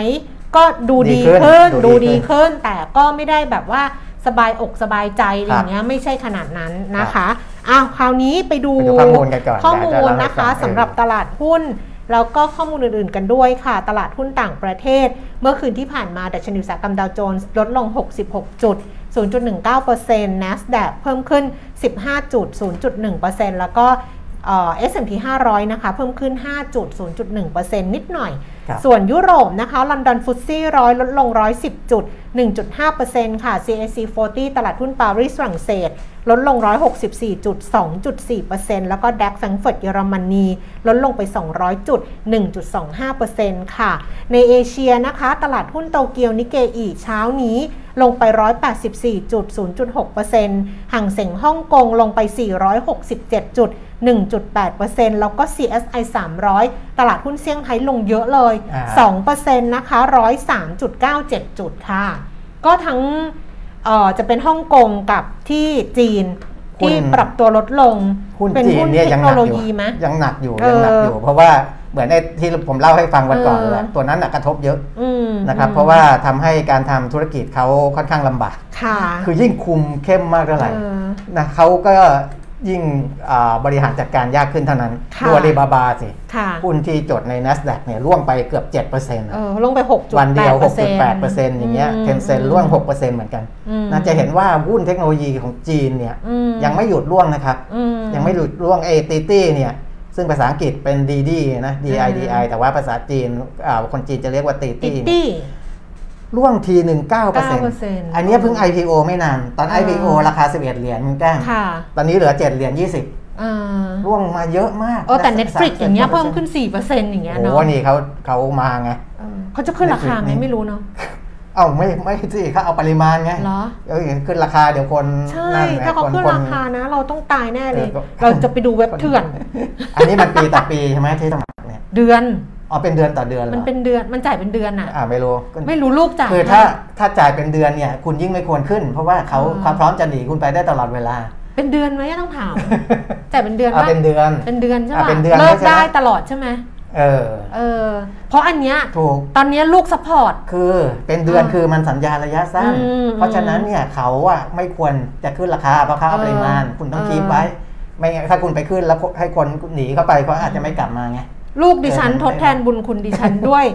ก็ดูดีดีขึ้ขึ้นนดูดูดีดีขึ้นขึ้น แต่ก็ไม่ได้แบบว่าสบายอกสบายใจอะไรอย่างเงี้ยไม่ใช่ขนาดนั้นนะคะอ้าวคราวนี้ไปดูไปดูข้อมูลกันก่อนข้อมูเดี๋ยวลจะเล่าให้นะคะฟังสำหรับตลาดหุ้น แล้วก็ข้อมูลอื่นๆกันด้วยค่ะ ตลาดหุ้นต่างประเทศ เมื่อคืนที่ผ่านมาดัชนีอุตสาหกรรมดาวโจนส์ลดลง 66 จุด 0.19% NASDAQ เพิ่มขึ้น 15จุด0.1%แล้วก็เอ่อ S&P 500 นะคะ เพิ่มขึ้น5จุด0.1%นิดหน่อยครับส่วนยุโรปนะคะ ลอนดอนฟุตซี่ร้อยลดลง 110จุด1.5%ค่ะ CAC 40 ตลาดหุ้นปารีสฝรั่งเศส ลดลง 164จุด2.4%แล้วก็ดัคแฟรงก์เฟิร์ตเยอรมนีลดลงไป 200จุด1.25%ค่ะ ในเอเชียนะคะ ตลาดหุ้นโตเกียวนิเกอีเช้านี้ลงไป 184จุด0.6%ห่างเส็งฮ่องกงลงไป 467 จุด1.8%แล้วก็ CSI 300 ตลาดหุ้นเซี่ยงไฮ้ลงเยอะเลยอ่า2%นะคะ 103.97 จุดค่ะ ก็ทั้ง เอ่อจะเป็นฮ่องกงกับที่จีนหุ้นที่ปรับตัวลดลงหุ้นเป็นจีนหุ้นเนี่ยเทยัคงโนหนักโลอยู่ยีไหมยังหนักอยู่เออยังหนักอยู่ เพราะว่าเหมือนไอ้ที่ผมเล่าให้ฟังวันก่อนเออแหละตัวนั้นน่ะกระทบเยอะอืมนะครับอืมเพราะว่าทำให้การทำธุรกิจเขาค่อนข้างลำบากค่ะคือยิ่งคุมเข้มมากเท่าไหร่เออนะเขาก็ ยิ่งอ่าบริหารจัดการยากขึ้นเท่านั้นค่ะตัวลีบาบาสิค่ะหุ้นที่จดใน NASDAQ เนี่ยร่วงไปเกือบ 7%เเออลงไป6.8%วันเดียว 6.8%อย่างเงี้ยเทนเซ็นร่วง 6%เหมือนกันอืมน่าจะเห็นว่าหุ้นเทคโนโลยีของจีนเนี่ยอืมยังไม่หยุดร่วงนะครับอืมยังไม่หยุดร่วงเอตีตี้เนี่ยซึ่งภาษาอังกฤษเป็น DD นะ DIDI แต่ว่าภาษาจีนอ่าคนจีนจะเรียกว่าตีติตี้ตี้ ร่วงทีหนึ่ง9% 9%อันเนี้ยเพิ่ง IPO ไม่นาน ตอนเออ IPO ราคา11เหรียญคุณแก้งค่ะตอนนี้เหลือ7เหรียญ20อ่าร่วงมาเยอะมากเออแต่ะ Netflix อย่างเงี้ย30%เพิ่มขึ้น4%อย่างเงี้ยโอ้เนาะโหนี่เขาเขามาไงเออเขาจะขึ้นราคาไหม Netflix ไม่รู้เนาะเอ้าไม่ไม่สิเขาเอาปริมาณไงเหรอเออขึ้นราคาเดี๋ยวคนใช่นั่นไงถ้าเขาคนขึ้นคนราคานะ เราต้องตายแน่เลยเออก็เราจะไปดูเว็บเถื่อน อันนี้มันปีต่อปีใช่ไหมที่สมัครเนี่ยเดือน อ๋อเป็นเดือนต่อเดือนเหรอมันเป็นเดือนมันจ่ายเป็นเดือนอะอ่าไม่รู้ก็ไม่รู้ลูกจ่ายคือถ้าถ้าจ่ายเป็นเดือนเนี่ยคุณยิ่งไม่ควรขึ้น เพราะว่าเขาอ่าเขาพร้อมจะหนีคุณไปได้ตลอดเวลา เป็นเดือนไหมต้องถามจ่ายเป็นเดือนเอาปะเป็นเดือนเป็นเดือนใช่อะปะเป็นเดือนเลิกใช่ไหมได้ตลอดใช่ไหมเออเออ เพราะอันเนี้ยถูกตอนเนี้ยลูก support คือเป็นเดือนอ่าคือมันสัญญาระยะสั้นอืมเพราะฉะนั้นเนี่ยเขาอะไม่ควรจะขึ้นราคาเพราะเขาเอาเออปริมาณคุณต้องเออ keep ไว้ ไม่งั้นถ้าคุณไปขึ้นแล้วให้คนหนีเข้าไปเขาอาจจะไม่กลับมาไง ลูกดิฉันเออทดแทนบุญคุณดิฉันด้วย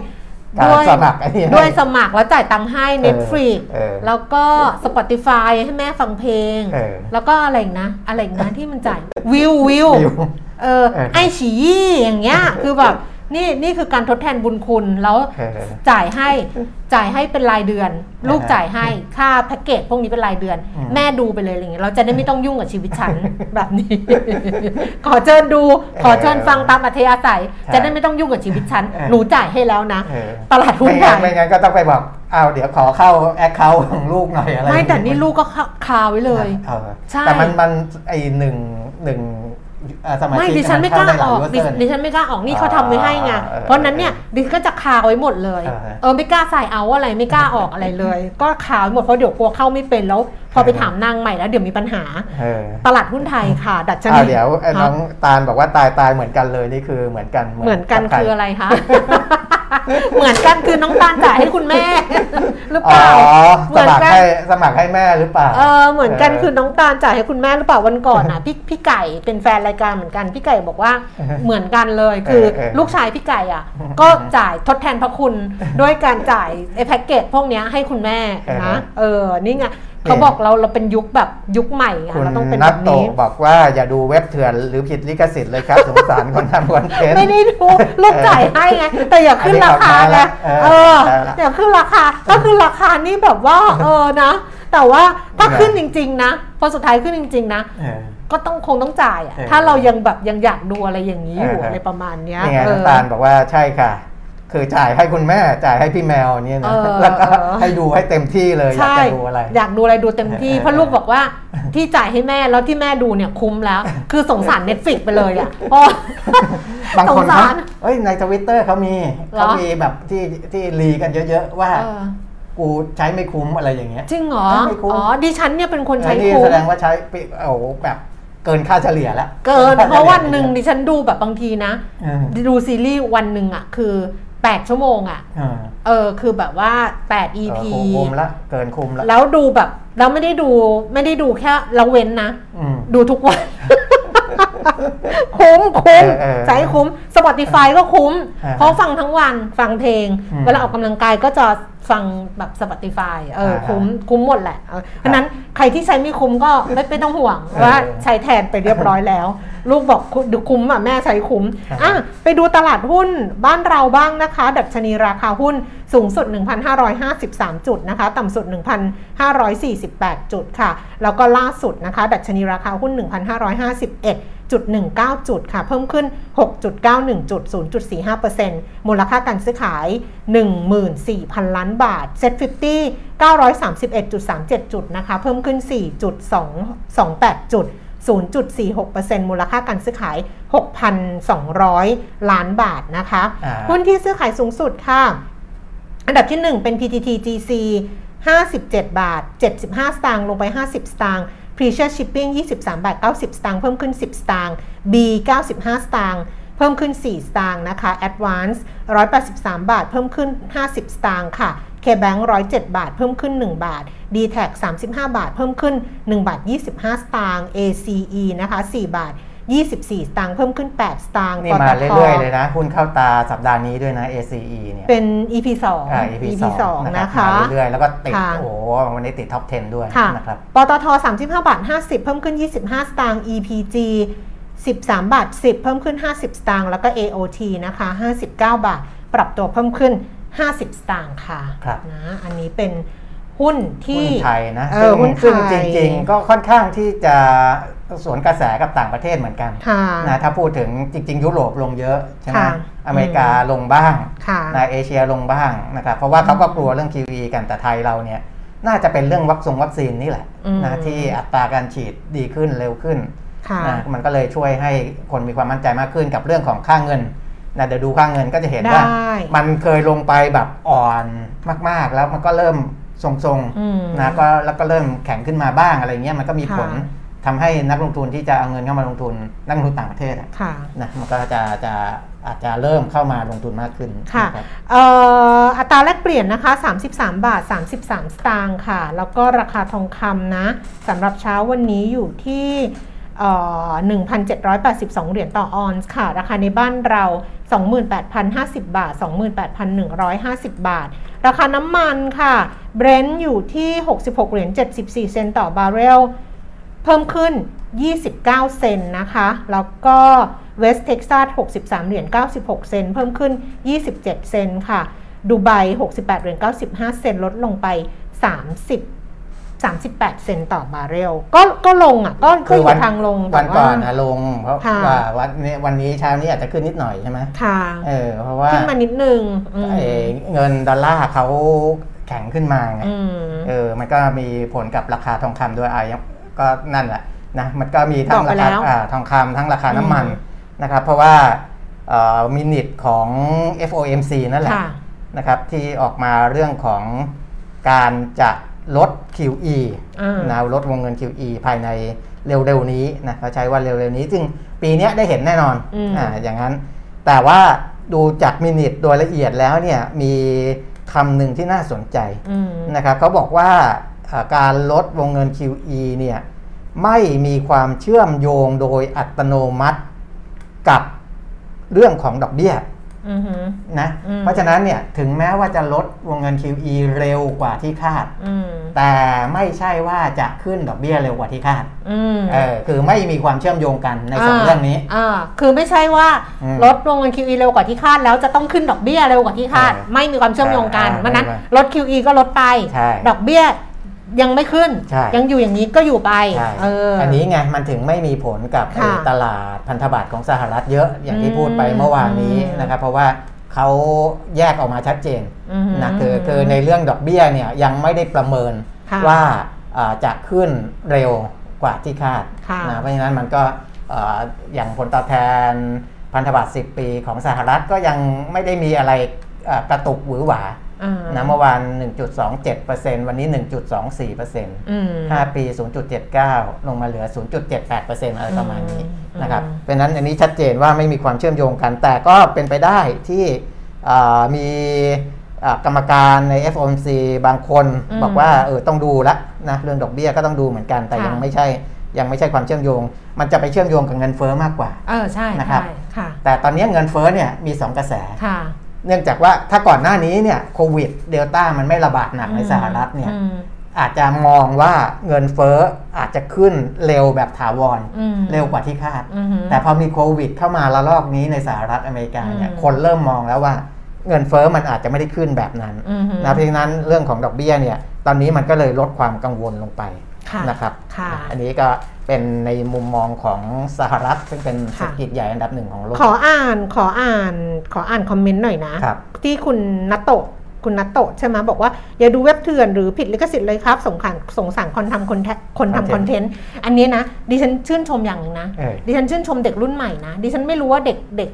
การด้วยสมัครไอ้นี่ให้ด้วยสมัครแล้วจ่ายตังค์ให้ Netflix เออแล้วก็ Spotify ให้แม่ฟังเพลงเออแล้วก็อะไรอีกนะอะไรอีกนะที่มันจ่ายวิววิววิวเออเออไอฉียี่อย่างเงี้ยคือแบบ นี่นี่คือการทดแทนบุญคุณแล้วเออจ่ายให้จ่ายให้เป็นรายเดือน ลูกอ่าฮะจ่ายให้ค่าแพ็กเกจพวกนี้เป็นรายเดือนอืมแม่ดูไปเลยอะไรเงี้ยเราจะได้ไม่ต้องยุ่งกับชีวิตฉันแบบนี้ ขอเชิญดู ขอเชิญฟังตามอัธยาศัย จะได้ไม่ต้องยุ่งกับชีวิตฉันเออหนูจ่ายให้แล้วนะเออตลาดหุ้นไม่ไทงั้นยไม่งั้นก็ต้องไปบอกอ้าวเดี๋ยวขอเข้าแอคเคาท์ของลูกหน่อยอะไรไม่แต่นี่ลูกก็คาไว้เลยเออใช่แต่มันมันไอหนึ่งหนึ่งอ่า สมาชิกไม่ดิฉันไม่กล้าเข้ด้หอยอกดิ user ดิฉันไม่กล้าออกนี่เขาทำไว้ให้ไงอ่าเออเพราะนั้นเนี่ยดิฉันก็จะคาไว้หมดเลยเออเออไม่กล้าใส่เอาอะไรไม่กล้าออกอะไรเลย ก็คาไว้หมดเพราะเดี๋ยวกลัวเข้าไม่เป็นแล้ว พอไปถามนางใหม่แล้วเดี๋ยวมีปัญหาเออตลาดหุ้นไทยค่ะ ดัชนีอ้าวเดี๋ยวไอ้น้องฮะตาลบอกว่าตายตายเหมือนกันเลยนี่คือเหมือนกันเหมือนกันบใรคืออะไรคะเหมือนกันคือน้องตาลจ่ายให้คุณแม่หรืออ๋เปอล่าสเหมือนมัครกันให้สมัครให้แม่หรือเปล่าเออเหมือนกันเออคือน้องตาลจ่ายให้คุณแม่หรือเปล่าวันก่อนอะพี่พี่ไก่เป็นแฟนรายการเหมือนกันพี่ไก่บอกว่าเออเหมือนกันเลยคือเออเออลูกชายพี่ไก่อะ ก็จ่ายทดแทนพระคุณด้วยการจ่ายไอ้แพ็กเกจพวกเนี้ยให้คุณแม่นะเออนี่ไงเขาบอกเราเราเป็นยุคแบบยุคใหม่อะคุณเราต้องเป็นนัแบทบโตนี้บอกว่าอย่าดูเว็บเถื่อนหรือผิดลิขสิทธิ์เลยครับสงสารคนทำคอนเทนต์ไม่ได้ดูลูกจ่ายให้ไงแต่อย่าขึ้นราคาไงเออเออได้ละอย่าขึ้นราคาถ้าขึ้นราคานี่แบบว่าเออนะ แต่ว่าถ้าขึ้นจริง ๆ นะพอสุดท้ายขึ้นจริง ๆ นะเออ ก็ต้องคงต้องจ่ายอะเออถ้าเรายังแบบยังอยากดูอะไรอย่างนี้อยู่เอออะไรประมาณเนี้ยนี่ไงเออน้ำตาลบอกว่าใช่ค่ะ คือจ่ายให้คุณแม่จ่ายให้พี่แมวเนี่ยนะเออแล้วก็เออให้ดูให้เต็มที่เลยอยากใช่จะดูอะไร อยากดูอะไรดูเต็มที่เออเพราะลูกบอกว่าที่จ่ายให้แม่แล้วที่แม่ดูเนี่ยคุ้มแล้ว คือสงสารเน็ตฟิกไปเลยอะเพราะบางคนสงเขาสารเอ้ยในทวิตเตอร์เขามีเหรอเขามีแบบที่ที่รีกันเยอะ ๆ ว่าเออกูใช้ไม่คุ้มอะไรอย่างเงี้ยจริงเหรอไม่คุ้มอ๋อดิฉันเนี่ยเป็นคนใช้อันนี้คุ้มแสดงว่าใช้ไปโอ้โหแบบ เกินค่าเฉลี่ยแล้ว เกินเพราะวันหนึ่งดิฉันดูแบบบางทีนะเออดูซีรีส์วันหนึ่งอะคือ 8 ชั่วโมงอะเออเออคือแบบว่า 8 EP เออคุ้มละเกินคุ้มละแล้วดูแบบแล้วไม่ได้ดูไม่ได้ดูแค่เราเว้นนะอืมดูทุกวัน คุ้มคุ้มเออเออใช้คุ้ม Spotify ก็คุ้ม อ่าเพราะฟังทั้งวันฟังเพลง อืมเวลาออกกำลังกายก็จะฟังแบบ Spotify เอออ่าคุ้มคุ้มหมดแหละเออเพราะฉะนั้นใครที่ใช้ไม่คุ้มก็ไม่ไม่ต้องห่วงเออว่าใช้แทนไปเรียบร้อยแล้ว ลูกบอกคุดูคุ้มอะแม่ใช้คุ้มอ่าอะไปดูตลาดหุ้นบ้านเราบ้างนะคะ ดัชนีราคาหุ้นสูงสุด 1,553 จุดนะคะ ต่ำสุด 1,548 จุดค่ะ แล้วก็ล่าสุดนะคะ ดัชนีราคาหุ้น 1,551 จุด19 จุดค่ะ เพิ่มขึ้น 6.91 จุด 0.45%มูลค่าการซื้อขาย 14,000 ล้านบาท Set 50 931.37 จุดนะคะ เพิ่มขึ้น 4.28จุด 0.46%มูลค่าการซื้อขาย 6,200 ล้านบาทนะคะอ่าหุ้นที่ซื้อขายสูงสุดค่ะ อันดับที่ 1 เป็น PTT GC 57 บาท 75 สตางค์ลงไป 50 สตางค์ Precious Shipping 23 บาท 90 สตางค์เพิ่มขึ้น 10 สตางค์ B 95 สตางค์เพิ่มขึ้น 4 สตางค์นะคะ Advance 183 บาท เพิ่มขึ้น 50 สตางค์ค่ะ KBank 107 บาท เพิ่มขึ้น 1 บาท d t a c 35 บาท เพิ่มขึ้น 1 บาท 25 สตางค์ ACE นะคะ 4 บาท 24 สตางค์เพิ่มขึ้น 8 สตางค์นี่มาเรื่อยๆเลยนะหุ้นเข้าตาสัปดาห์นี้ด้วยนะ ACE เนี่ยเป็น EP 2อ่า EP สอง2นะนะครัคะบมาเรื่อยๆแล้วก็ติดค่ะโอ้โหวันนี้ติดท็อป 10 ด้วยค่ะนะครับปตท35บาท50 เพิ่มขึ้น 25 สตางค์ EPG 13 บาท 10 เพิ่มขึ้น 50 สตางค์แล้วก็ AOT นะคะ 59 บาท ปรับตัวเพิ่มขึ้น 50 สตางค์ค่ะครับนะอันนี้เป็น หุ้นที่หุ้นไทยนะเอซึ่องหุ้นไทยซึ่งจริง ๆ ก็ค่อนข้างที่จะสวนกระแสกับต่างประเทศเหมือนกันค่ะนะถ้าพูดถึงจริง ๆ ยุโรปลงเยอะใช่ไหมค่ะอเมริกาลงบ้างค่ะนะเอเชียลงบ้างนะครับเพราะว่าเขาก็กลัวเรื่อง QE กันแต่ไทยเราเนี่ยน่าจะเป็นเรื่องวัคซงวัคซีนนี่แหละอืมนะที่อัตราการฉีดดีขึ้นเร็วขึ้นค่ะนะมันก็เลยช่วยให้คนมีความมั่นใจมากขึ้นกับเรื่องของค่าเงินนะเดี๋ยวดูค่าเงินก็จะเห็นว่าได้มันเคยลงไปแบบอ่อนมาก ๆ แล้วมันก็เริ่ม ทรงอืมๆนะก็แล้วก็เริ่มแข็งขึ้นมาบ้างอะไรเงี้ยมันก็มีผลค่ะทำให้นักลงทุนที่จะเอาเงินเข้ามาลงทุนนักลงทุนต่างประเทศอะค่ะนะมันก็จะจะอาจจะเริ่มเข้ามาลงทุนมากขึ้นค่ะนรับเอ่ออัตราแลกเปลี่ยนนะคะ 33 บาท 33 สตางค์ค่ะ แล้วก็ราคาทองคำนะสำหรับเช้าวันนี้อยู่ที่เอ่อ 1,782 เหรียญต่อออนซ์ค่ะ ราคาในบ้านเรา 28,050 บาท 28,150 บาท ราคาน้ำมันค่ะ เบรนท์อยู่ที่ 66 เหรียญ74 เซนต์ต่อบาร์เรล เพิ่มขึ้น 29 เซนต์นะคะ แล้วก็เวสเท็กซัส63 เหรียญ96 เซนต์เพิ่มขึ้น 27 เซนต์ค่ะ ดูไบ 68 เหรียญ95 เซนต์ลดลงไป 30 38 เซนต์ต่อบาร์เรลก็ก็ลงอะก็ก็อยู่ทางลงวันแต่ก่ว่าอนนะลง เพราะค่ะว่าวันนี้วันนี้เช้านี้อาจจะขึ้นนิดหน่อยใช่ไหมค่ะเออเพราะว่าขึ้นมานิดนึงอืมเอ่อเงินดอลลาร์เขาแข็งขึ้นมาไงอืมเออมันก็มีผลกับราคาทองคำด้วยอะยังก็นั่นแหละนะมันก็มีทั้บองกไปราคาแล้วอ่าทองคำทั้งราคาน้ำมันอืมนะครับ เพราะว่ามินิทของ FOMC นั่นแหละค่ะนะครับที่ออกมาเรื่องของการจะ ลด QE อ่านะลดวงเงิน QE ภายในเร็วๆนี้นะเขาใช้ว่าเร็วๆนี้ซึ่งปีเนี้ยได้เห็นแน่นอนอืมอ่าอย่างนั้น แต่ว่าดูจากมินิทโดยละเอียดแล้วเนี่ยมีคคำหนึ่งที่น่าสนใจอืมนะครับเขาบอกว่าอ่าการลดวงเงิน QE เนี่ยไม่มีความเชื่อมโยงโดยอัตโนมัติกับเรื่องของดอกเบี้ยอือหือ นะอืมเพราะฉะนั้นเนี่ยถึงแม้ว่าจะลดวงเงิน QE เร็วกว่าที่คาดอืมแต่ไม่ใช่ว่าจะขึ้นดอกเบี้ยเร็วกว่าที่คาดอืมเออคือไม่มีความเชื่อมโยงกันในสองเรื่องนี้อ่าคือไม่ใช่ว่าอืมลดวงเงิน QE เร็วกว่าที่คาด แล้วจะต้องขึ้นดอกเบี้ยเร็วกว่าที่คาดใช่ไม่มีความเชื่อมโยงกันอ่าเพราะฉะนั้นไม่ลด QE ก็ลดไปใช่ดอกเบี้ย ยังไม่ขึ้น ใช่ ยังอยู่อย่างนี้ก็อยู่ไปใช่เออออั นนี้ไงมันถึงไม่มีผลกับค่ะไอ้ตลาดพันธบัตรของสหรัฐเยอะอย่างที่อืมพูดไปเมื่อวานนี้อืมนะครับ เพราะว่าเขาแยกออกมาชัดเจนอือหือนะคือคือในเรื่องดอกเบี้ยเนี่ยยังไม่ได้ประเมินค่ะว่าอ่าจะขึ้นเร็วกว่าที่คาดค่ะนะเพราะฉะนั้นมันก็อ่าอย่างผลตอบแทนพันธบัตร 10 ปีของสหรัฐก็ยังไม่ได้มีอะไรอ่ากระตุกหวือหวาอ่า นะเมื่อวาน 1.27%วันนี้ 1.24%อืม5ปี 0.79 ลงมาเหลือ 0.78%อะไรประมาณนี้อืมนะครับเพราะฉะนั้นอันนี้ชัดเจนว่าไม่มีความเชื่อมโยงกัน แต่ก็เป็นไปได้ที่อ่ามีอ่ากรรมการใน FOMC บางคนอืมบอกว่าเออต้องดูละนะเรื่องดอกเบี้ยก็ต้องดูเหมือนกันแต่ค่ะยังไม่ใช่ยังไม่ใช่ความเชื่อมโยง มันจะไปเชื่อมโยงกับเงินเฟ้อมากกว่า เออใช่นะครับใช่ค่ะแต่ตอนนี้เงินเฟ้อเนี่ยมี 2 กระแสค่ะ เนื่องจากว่าถ้าก่อนหน้านี้เนี่ยโควิดเดลต้ามันไม่ระบาดหนักในสหรัฐเนี่ยอืมอาจจะมองว่าเงินเฟ้ออาจจะขึ้นเร็วแบบถาวรอืมเร็วกว่าที่คาดอือหือแต่พอมีโควิด เข้ามาระลอกนี้ในสหรัฐอเมริกาเนี่ยอืมคนเริ่มมองแล้วว่าเงินเฟ้อมันอาจจะไม่ได้ขึ้นแบบนั้นอือหือนะเพราะฉะนั้นเรื่องของดอกเบี้ยเนี่ยตอนนี้มันก็เลยลดความกังวลลงไปค่ะนะครับค่ะอันนี้ก็ เป็นในมุมมองของสหรัฐ ซึ่งเป็นเศรค่ะษฐกิจใหญ่อันดับหนึ่งของโลก ขออ่านขออ่านขออ่านคอมเมนต์หน่อยนะครับที่คุณนัตโตะคุณนัตโตะใช่ไหมบอกว่า อย่าดูเว็บเถื่อนหรือผิดลิขสิทธิ์เลยครับสงสารสงสารคนทำคนแทคนทำคอนเทนต์อันนี้นะ ดิฉันชื่นชมอย่างหนึงนะเออดิฉันชื่นชมเด็กรุ่นใหม่นะ ดิฉันไม่รู้ว่าเด็กเด็ก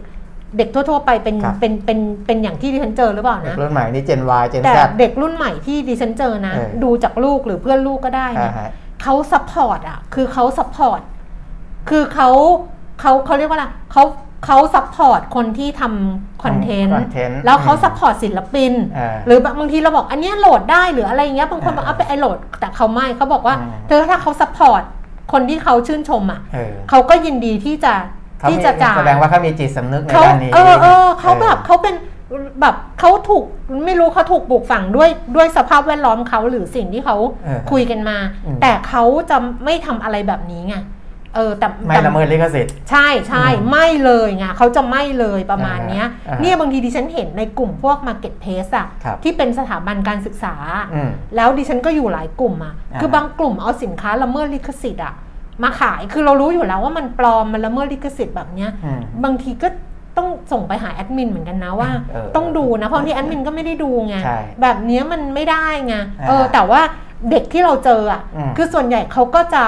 เด็กทั่ว ๆ ไปเป็นครับเป็นเป็นเป็นอย่างที่ดิฉันเจอหรือเปล่าเด็กนะ รุ่นใหม่นี่เจน Y เจนแต่ Z เด็กรุ่นใหม่ที่ดิฉันเจอนะเออดูจากลูกหรือเพื่อนลูกก็ได้อ่านะฮะ เขา support อะ คือเขา support คือเขาเขาเขาเรียกว่าอะไรเขาเขาซัพพอร์ตคนที่ทำคอนเทนต์ content แล้วเขาอืม support ศิลปิน อ่าหรือบางทีเราบอกอันเนี้ยโหลดได้หรืออะไรอย่างเงี้ย บางคนบอกอ่าเอาไปไอโหลด แต่เขาไม่เขาบอกว่า อืม เธอถ้าเขา support คนที่เขาชื่นชมอะ เออเขาก็ยินดีที่จะเขาที่มีจะจ่าย แสดงว่าเขามีจิตสำนึกในเขาด้านนี้ เออเออเขาแบบเขาเป็น แบบเขาถูกไม่รู้เขาถูกปลูกฝังด้วยด้วยสภาพแวดล้อมเขาหรือสิ่งที่เขาเออคุยกันมา อืม แต่เขาจะไม่ทำอะไรแบบนี้ไงเออแต่ไม่แต่ ละเมิดลิขสิทธิ์ ใช่ใช่อืมไม่เลยไงเขาจะไม่เลยประมาณเนี้ยอ่าฮะเนี่ยบางทีดิฉันเห็นในกลุ่มพวก Market p l a c e อะครับ ที่เป็นสถาบันการศึกษา อืม แล้วดิฉันก็อยู่หลายกลุ่มอะอ่า คือบางกลุ่มเอาสินค้าละเมิดลิขสิทธิ์อะมาขายคือเรารู้อยู่แล้วว่ามันปลอมมันละเมิดลิขสิทธิ์แบบเนี้ย อืม บางทีก็ ต้องส่งไปหาแอดมินเหมือนกันนะว่าเออต้องดูนะ เพราะบางที่แอดมินก็ไม่ได้ดูไงใช่แบบเนี้ยมันไม่ได้ไงอ่าเออแต่ว่าเด็กที่เราเจออะอืมคือส่วนใหญ่เขาก็จะ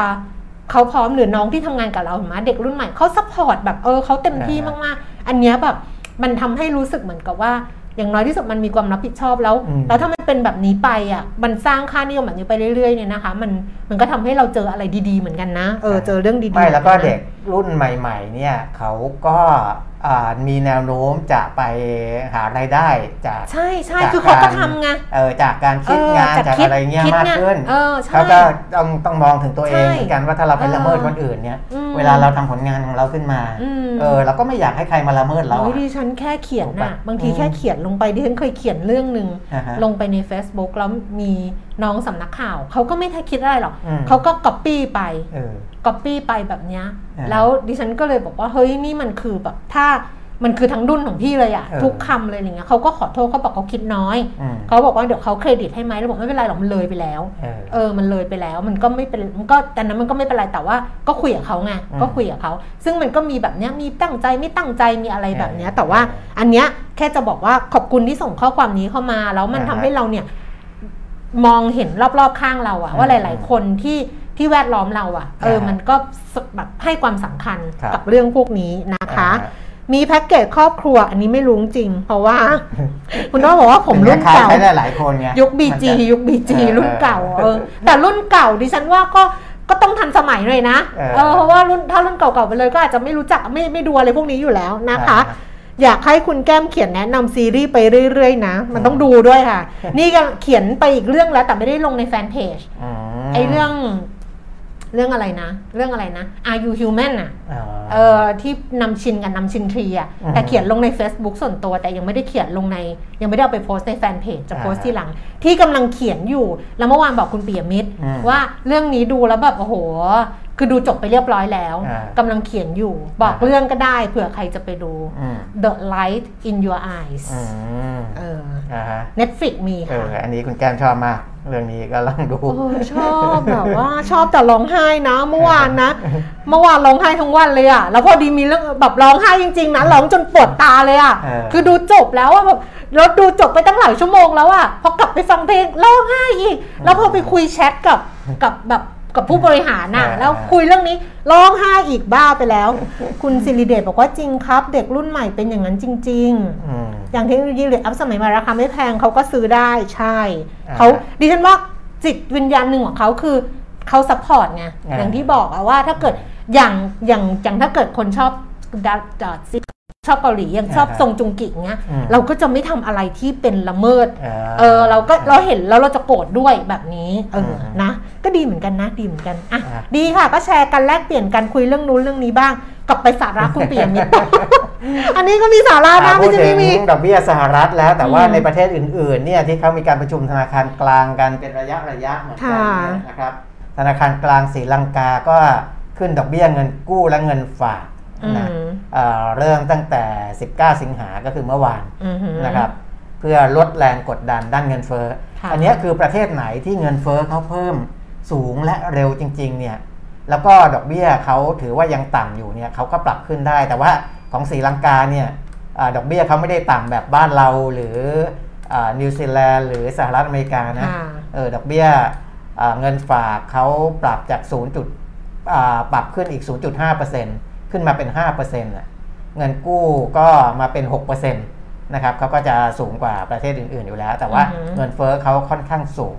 เขาพร้อมหรือน้องที่ทำงานกับเราเห็นไหมเด็กรุ่นใหม่เขา support แบบเออเขาเต็มที่มากๆ อันเนี้ยแบบมันทำให้รู้สึกเหมือนกับว่า อย่างน้อยที่สุดมันมีความรับผิดชอบแล้วอืมแล้วถ้ามันเป็นแบบนี้ไปอะมันสร้างค่านิยมแบบนี้ไปเรื่อยๆเนี่ยนะคะ มันมันก็ทำให้เราเจออะไรดี ๆเหมือนกันนะเออเจอเรื่องดีๆไม่แล้วก็หมือนนนะเด็กรุ่นใหม่ ๆ เนี่ยเขาก็อ่า มีแนวโน้มจะไปหารายได้จากใช่ใช่จากคือเขาก็รทำไงเออจากการคิดเอองานจากจากคิดอะไรเงี้ยคิดมากงานขึ้นเออใช่เขาก็ต้องต้องมองถึงตัวเองใช่เหมือนกันว่าถ้าเราไปเออละเมิดคนอื่นเนี่ยอืมเวลาเราทำผลงานของเราขึ้นมาอืมเออเราก็ไม่อยากให้ใครมาละเมิดเราโอ้ยอะดิฉันแค่เขียนถูกน่ะปะบางทีอืมแค่เขียนลงไปดิฉันเคยเขียนเรื่องหนึ่งอ่าฮะลงไปใน Facebook แล้วมีน้องสำนักข่าวเขาก็ไม่ได้คิดอะไรหรอกอืมเขาก็ก๊อปปี้ไปเออก๊อปปี้ไปแบบเนี้ยอ่า แล้วดิฉันก็เลยบอกว่าเฮ้ยนี่มันคือแบบถ้ามันคือทั้งดุนของพี่เลยอะเออทุกคำเลยอย่างเงี้ยเขาก็ขอโทษเขาบอกเขาคิดน้อยอืมเขาบอกว่าเดี๋ยวเขาเครดิตให้ไหมแล้วบอกไม่เป็นไรหรอกมันเลยไปแล้วเออเออมันเลยไปแล้วมันก็ไม่เป็นมันก็แต่นั้นมันก็ไม่เป็นไรแต่ว่าก็คุยกับเขาไงอืมก็คุยกับเขาซึ่งมันก็มีแบบเนี้ยมีตั้งใจไม่ตั้งใจมีอะไรแบบเนี้ยเออแต่ว่าอันเนี้ยแค่จะบอกว่าขอบคุณที่ส่งข้อความนี้เข้ามา แล้วมันอ่าทำฮะให้เราเนี่ยมองเห็นรอบๆข้างเราอะว่าอืมหลาย ๆ คนที่ ที่แวดล้อมเราอะเอออ่าฮะมันก็แบบให้ความสำคัญครับกับเรื่องพวกนี้นะคะอ่ามีแพ็กเกจครอบครัวอันนี้ไม่รู้จริง เพราะว่า คุณน้องบอกว่าผมรุ่นคล้ายเก่าใช้ได้หลายคนไงยุคมัน BG จะยุค BG เออรุ่นเก่าเออเออแต่รุ่นเก่าดิฉันว่าก็ก็ต้องทันสมัยหน่อยนะเออเออเพราะว่ารุ่นถ้ารุ่นเก่าๆไปเลยก็อาจจะไม่รู้จักไม่ไม่ดูอะไรพวกนี้อยู่แล้วนะคะอ่าอยากให้คุณแก้มเขียนแนะนำซีรีส์ไปเรื่อยๆนะ มันต้องดูด้วยค่ะ นี่ก็เขียนไปอีกเรื่องแล้วแต่ไม่ได้ลงในแฟนเพจมไอเรื่อง เรื่องอะไรนะ เรื่องอะไรนะ Are You Human อะอ๋อเออที่นำชินกับนำชินทรีอะอือฮึแต่เขียนลงใน Facebook ส่วนตัว แต่ยังไม่ได้เขียนลงใน ยังไม่ได้เอาไปโพสต์ในแฟนเพจจะโพสต์อ่าทีหลัง ที่กำลังเขียนอยู่ แล้วเมื่อวานบอกคุณปียมิตรอืมว่าเรื่องนี้ดูแล้วแบบโอ้โห คือดูจบไปเรียบร้อยแล้วอ่ากำลังเขียนอยู่ บอกอ่าเรื่องก็ได้เผื่อใครจะไปดูอืม The Light in Your Eyes อืมเอออ่าฮะ Netflix มีเอค่ะออันนี้คุณแก้มชอบมาก เรื่องนี้ก็ลองดูโอ้ยชอบแบบว่าชอบแต่ร้องไห้นะเมื่อวานนะ เมื่อวานร้องไห้ทั้งวันเลยอะแล้วพอดีมีเรื่องแบบร้องไห้จริง ๆนะร้องจนปวดตาเลยอะเออคือดูจบแล้วอะแบบแล้วดูจบไปตั้งหลายชั่วโมงแล้วอะพอกลับไปฟังเพลงร้องไห้อีก แล้วพอไปคุยแชทกับกับแบบ กับผู้บริหารน่ะเออแล้วคุยเรื่องนี้ร้องไห้อีกบ้าไปแล้ว คุณสิริเดชบอกว่าจริงครับ เด็กรุ่นใหม่เป็นอย่างนั้นจริง ๆอืมอย่างเทคโนโลยีหรือแอปสมัยใหม่ราคาไม่แพงเขาก็ซื้อได้ใช่อ่าเขาดิฉันว่าจิตวิญญาณหนึ่งของเขาคือเขา support ไงอ่าอย่างที่บอกอะว่าถ้าเกิดอย่างอย่างอย่างถ้าเกิดคนชอบดาราซิ ชอบเกาหลีอย่างชอบอ่าซงจุงกิเงี้ยอืมเราก็จะไม่ทำอะไรที่เป็นละเมิดอ่าเออเราก็เราเห็นแล้วเราจะโกรธด้วยแบบนี้เอออมนะ ก็ดีเหมือนกันนะดีเหมือนกันอะอะดีค่ะ ก็แชร์กันแลกเปลี่ยนกันคุยเรื่องนู้นเรื่องนี้บ้าง กลับไปสาระคุณปิยมิตรอันนี้ก็มีสาระนะอ่าพูไม่ดใช่ถึไม่งมีดอกเบี้ยสหรัฐแล้ว แต่ว่าอืมในประเทศอื่นๆเนี่ยที่เขามีการประชุมธนาคารกลางกันเป็นระยะระยะเหมือนกันค่ะเนี่ยนะครับธนาคารกลางศรีลังกาก็ขึ้นดอกเบี้ยเงินกู้และเงินฝากอื นะมเอ่อเริ่มตั้งแต่ 19 สิงหาก็คือเมื่อวานอือหือนะครับ เพื่อลดแรงกดดันด้านเงินเฟ้อค่ะอันเนี้ยคือประเทศไหนที่เงินเฟ้อเขาเพิ่มสูงและเร็วจริง ๆ เนี่ย แล้วก็ดอกเบี้ยเขาถือว่ายังต่ำอยู่เนี่ยเขาก็ปรับขึ้นได้ แต่ว่าของศรีลังกาเนี่ยอาดอกเบี้ยเขาไม่ได้ต่ำแบบบ้านเราหรืออานิวซีแลนด์หรือสหรัฐอเมริกานะค่ะเออดอกเบี้ยอ่าเงินฝากเขาปรับจาก 0. จุดอ่าปรับขึ้นอีก 0.5% ขึ้นมาเป็น5%น่ะเงินกู้ก็มาเป็น6%นะครับเขาก็จะสูงกว่าประเทศอื่น ๆ อยู่แล้ว แต่ว่าอือฮึเงินเฟ้อเขาค่อนข้างสูง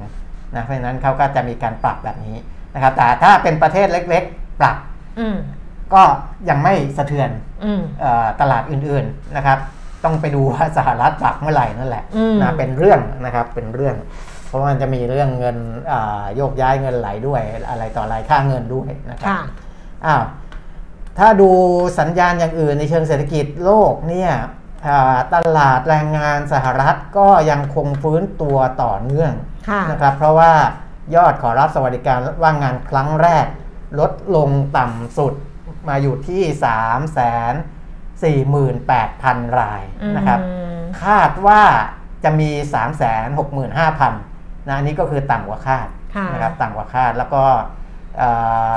นะเพราะฉะนั้นเขาก็จะมีการปรับแบบนี้นะครับ แต่ถ้าเป็นประเทศเล็กๆ ปรับอืมก็ยังไม่สะเทือนอืมเออตลาดอื่นๆนะครับ ต้องไปดูว่าสหรัฐปรับเมื่อไหร่นั่นแหละอืมนะเป็นเรื่องนะครับเป็นเรื่อง เพราะว่ามันจะมีเรื่องเงินอ่าโยกย้ายเงินไหลด้วยอะไรต่ออะไรค่าเงินด้วยนะครับค่ะอ้าว ถ้าดูสัญญาณอย่างอื่นในเชิงเศรษฐกิจโลกเนี่ยอ่าตลาดแรงงานสหรัฐก็ยังคงฟื้นตัวต่อเนื่องค่ะนะครับ เพราะว่ายอดขอรับสวัสดิการว่างงานครั้งแรก ลดลงต่ำสุดมาอยู่ที่ 3 4 8 0 0 0 รายนะครับอืมคาดว่าจะมี 3 6 5 0 0 0นะอันนี้ก็คือต่ำกว่าคาดค่ะนะครับต่ำกว่าคาดแล้วก็เอ่อ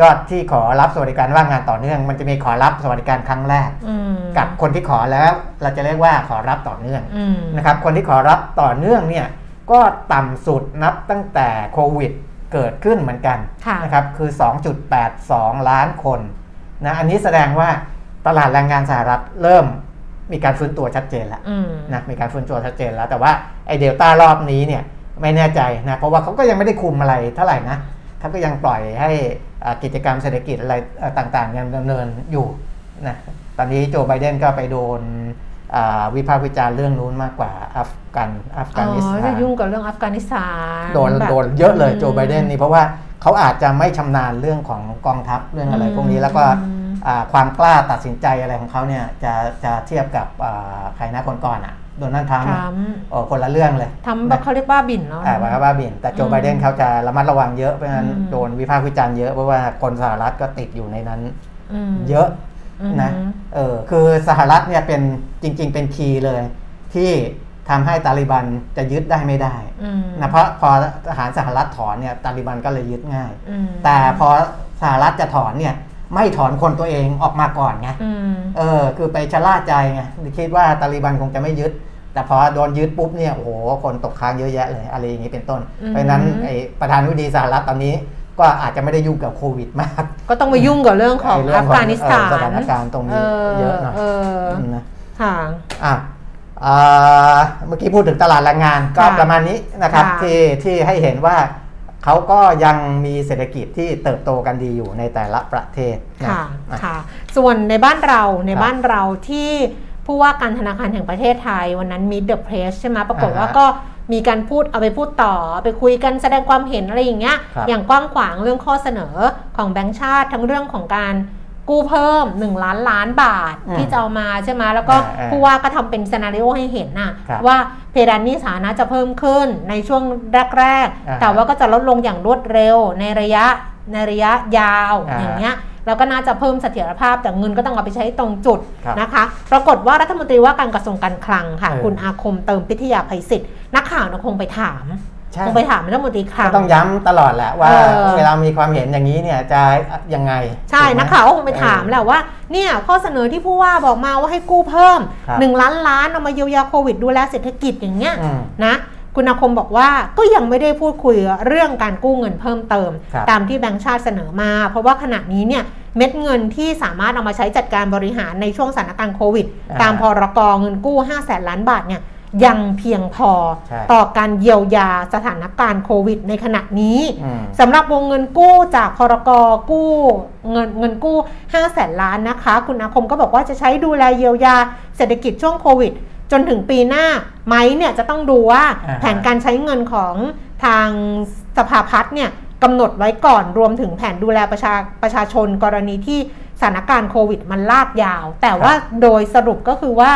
ยอดที่ขอรับสวัสดิการว่างงานต่อเนื่อง มันจะมีขอรับสวัสดิการครั้งแรกอืมกับคนที่ขอแล้ว เราจะเรียกว่าขอรับต่อเนื่องอืมนะครับ คนที่ขอรับต่อเนื่องเนี่ยก็ต่ำสุดนับตั้งแต่โควิดเกิดขึ้นเหมือนกันค่ะนะครับคือ 2.82 ล้านคนนะอันนี้แสดงว่าตลาดแรงงานสหรัฐเริ่มมีการฟื้นตัวชัดเจนแล้วอืมนะมีการฟื้นตัวชัดเจนแล้ว แต่ว่าไอเดลต้ารอบนี้เนี่ยไม่แน่ใจนะเพราะว่าเขาก็ยังไม่ได้คุมอะไรเท่าไหร่นะเขาก็ยังปล่อยให้อ่า กิจกรรมเศรษฐกิจอะไรเอ่อต่างๆ ยังดำเนินอยู่นะตอนนี้โจไบเดนก็ไปโดนอ่าวิพากษ์วิจารณ์เรื่องนู้นมากกว่าอัฟกันอัฟอ๋กานิสอถาจะนยุ่งกับเรื่องอัฟกานิสถานโดนแบบโดนเยอะเลยโจอืมไบเดนนี่เพราะว่าเขาอาจจะไม่ชำนาญเรื่องของกองทัพเรื่องอะไรอืมพวกนี้แล้วก็อืมอ่าความกล้าตัดสินใจอะไรของเขาเนี่ยจะจะเทียบกับอ่าใครนะคนก่อนอะ โดนัลด์ทรัมป์ทอะำโอ้คนละเรื่องเลยทำแบบเขาเรียกบ้าบินแล้วอ่านะว่าบ้าบิน แต่โจอืมไบเดนเขาจะระมัดระวังเยอะเพราะฉะนั้นอืมโดนวิพากษ์วิจารณ์เยอะเพราะว่าคนสหรัฐก็ติดอยู่ในนั้นมเยอะอืมนะเออคือสหรัฐเนี่ยเป็นจริง ๆ เป็นคีย์เลย ที่ทำให้ตาลิบันจะยึดได้ไม่ได้อืมนะเพราะพอทหารสหรัฐถอนเนี่ยตาลิบันก็เลยยึดง่ายอืมแต่พอสหรัฐจะถอนเนี่ยไม่ถอนคนตัวเองออกมาก่อนไงอืมเออ คือไปชะล่าใจไง คิดว่าตาลิบันคงจะไม่ยึด แต่พอโดนยึดปุ๊บเนี่ยโอ้โหคนตกค้างเยอะแยะเลยอะไรอย่างนี้เป็นต้นอืมเพราะฉะนั้นไอ้ประธานาธิบดีสหรัฐตอนนี้ก็อาจจะไม่ได้ยุ่งกับโควิดมาก ก็ต้องมายุ่งกับเรื่องของไเรื่อัฟกานิสถานเออสถานการณ์ตรงนี้เยอะหน่อยเออนะค่ะอะอ่าเมื่อกี้พูดถึงตลาดแรงงานก็ค่ะประมาณนี้นะครับค่ะที่ที่ให้เห็นว่าเขาก็ยังมีเศรษฐกิจที่เติบโตกันดีอยู่ในแต่ละประเทศนะค่ะอะค่ะ ส่วนในบ้านเราในครับบ้านเราที่ ผู้ว่าการธนาคารแห่งประเทศไทย วันนั้นมีเดอะเพรสใช่ไหมปรากฏว่าอ่าฮะก็มีการพูดเอาไปพูดต่อเอาไปคุยกันแสดงความเห็นอะไรอย่างเงี้ยครับอย่างกว้างขวางเรื่องข้อเสนอของแบงก์ชาติทั้งเรื่องของการกู้เพิ่ม 1 ล้านล้านบาทอืมที่จะเอามาใช่ไหมแล้วก็อ่าอ่าผู้ว่าก็ทำเป็นซีนารีโอให้เห็นน่ะครับว่าเพดานหนี้สาธารณะจะเพิ่มขึ้นในช่วงแรกอ่าๆแต่ว่าก็จะลดลงอย่างรวดเร็วในระยะในระยะยาวอ่าอย่างเงี้ย แล้วก็น่าจะเพิ่มเสถียรภาพแต่เงินก็ต้องเอาไปใช้ตรงจุดครับนะคะ ปรากฏว่ารัฐมนตรีว่าการกระทรวงการคลังค่ะเออคุณอาคมเติมพิทยาภัยศิษย์นักข่าวเนี่ยคงไปถามใช่คงไปถามรัฐมนตรีคลังก็ต้องย้ำตลอดแหละว่าเออเวลามีความเห็นอย่างนี้เนี่ยจะยังไง ใช่ถูกไหมนักข่าวก็คงไปถามแหละว่าเนี่ยข้อเสนอที่ผู้ว่าบอกมาว่าให้กู้เพิ่มครับ1ล้านล้านเอามาเยียวยาโควิดดูแลเศรษฐกิจอย่างเงี้ยอืมนะ คุณอาคมบอกว่าก็ยังไม่ได้พูดคุยเรื่องการกู้เงินเพิ่มเติมครับตามที่แบงก์ชาติเสนอมา เพราะว่าขณะนี้เนี่ยเม็ดเงินที่สามารถเอามาใช้จัดการบริหารในช่วงสถานการณ์โควิดอ่าตามพรกเงินกู้ 5 0 0แสนล้านบาทเนี่ยยังเพียงพอใช่ต่อการเยียวยาสถานการณ์โควิดในขณะนี้อืมสำหรับวงเงินกู้จากพรกกู้เงินเงินกู้5แสนล้านนะคะ คุณอาคมก็บอกว่าจะใช้ดูแลเยียวยาเศรษฐกิจช่วงโควิด จนถึงปีหน้าไหมเนี่ยจะต้องดูว่าอ่าฮะแผนการใช้เงินของทางสภาพัฒน์เนี่ยกำหนดไว้ก่อนรวมถึงแผนดูแลประชาประชาชนกรณีที่สถานการณ์โควิดมันลากยาว แต่ว่าโดยสรุปก็คือว่า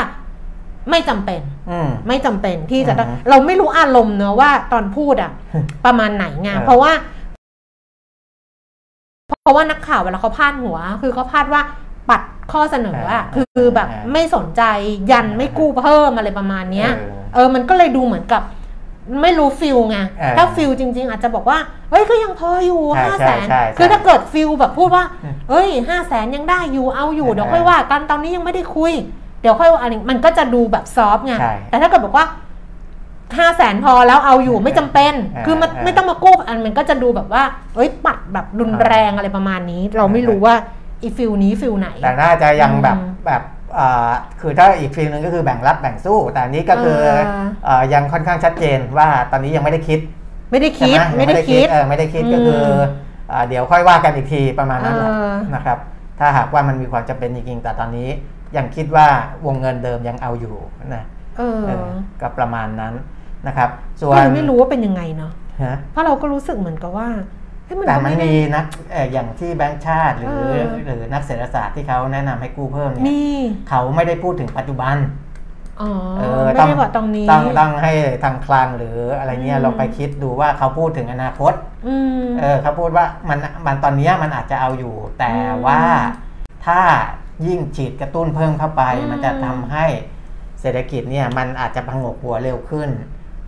ไม่จำเป็นอืมไม่จำเป็นที่จะต้องอือฮึเราไม่รู้อารมณ์เนอะว่าตอนพูดอะประมาณไหนไงเออเพราะว่า เพราะว่านักข่าวเวลาเขาพาดหัว คือเขาพาดว่า ปัดข้อเสนออะเออคือแบบเออไม่สนใจยันไม่กู้เพิ่มอะไรประมาณเนี้ยเออเออมันก็เลยดูเหมือนกับไม่รู้ feel ไงเออถ้า feel จริง ๆ อาจจะบอกว่า เฮ้ยก็ยังพออยู่ใช่ห้าใช่แสนใช่คือถ้าเกิด feel แบบพูดว่าอืมเอ้ยห้าแสนยังได้อยู่เอาอยู่เออเดี๋ยวค่อยว่ากันตอนนี้ยังไม่ได้คุย เดี๋ยวค่อยว่าอะไรมันก็จะดูแบบ soft ไงใช่แต่ถ้าเกิดบอกว่าห้าแสนพอแล้วเอาอยู่ไม่จำเป็นเออคือมันเออไม่ต้องมากู้อันมันก็จะดูแบบว่า เอ้ยปัดแบบรุนแรงอะไรประมาณนี้ เราไม่รู้ว่า อี feel นี้ feel ไหน แต่น่าจะยังแบบอืมแบบอ่าคือถ้าอีกฟิลนึงก็คือแบ่งรับแบ่งสู้ แต่อันนี้ก็คือเออเอ่อยังค่อนข้างชัดเจนว่าตอนนี้ยังไม่ได้คิด ไม่ได้คิดใช่หไม่ได้คิดเออไม่ได้คิดก็คืออเดี๋ยวค่อยว่ากันอีกทีประมาณนั้นแหละเออนะครับ ถ้าหากว่ามันมีความจำเป็นจริงๆแต่ตอนนี้ยังคิดว่าวงเงินเดิมยังเอาอยู่นะเออเออก็ประมาณนั้นนะครับ ส่วก็นเลยไม่รู้ว่าเป็นยังไงเนาะฮะเพราะเราก็รู้สึกเหมือนกับว่าเฮ้ยมัน แต่ก็มันไม่ได้มีนักเอ่ออย่างที่แบงก์ชาติ หรือเออหรือนักเศรษฐศาสตร์ที่เขาแนะนำให้กู้เพิ่มเนี่ยนี่เขาไม่ได้พูดถึงปัจจุบันอ๋อเออไม่ต้องได้บอกตรงนี้ต้องต้องให้ทางคลังหรืออะไรเงี้ยอืมลองไปคิดดูว่าเขาพูดถึงอนาคตอืมเออเขาพูดว่ามันมันตอนเนี้ยมันอาจจะเอาอยู่ แต่อืมว่าถ้ายิ่งฉีดกระตุ้นเพิ่มเข้าไปอืมมันจะทำให้เศรษฐกิจเนี่ยมันอาจจะพังกหัวเร็วขึ้น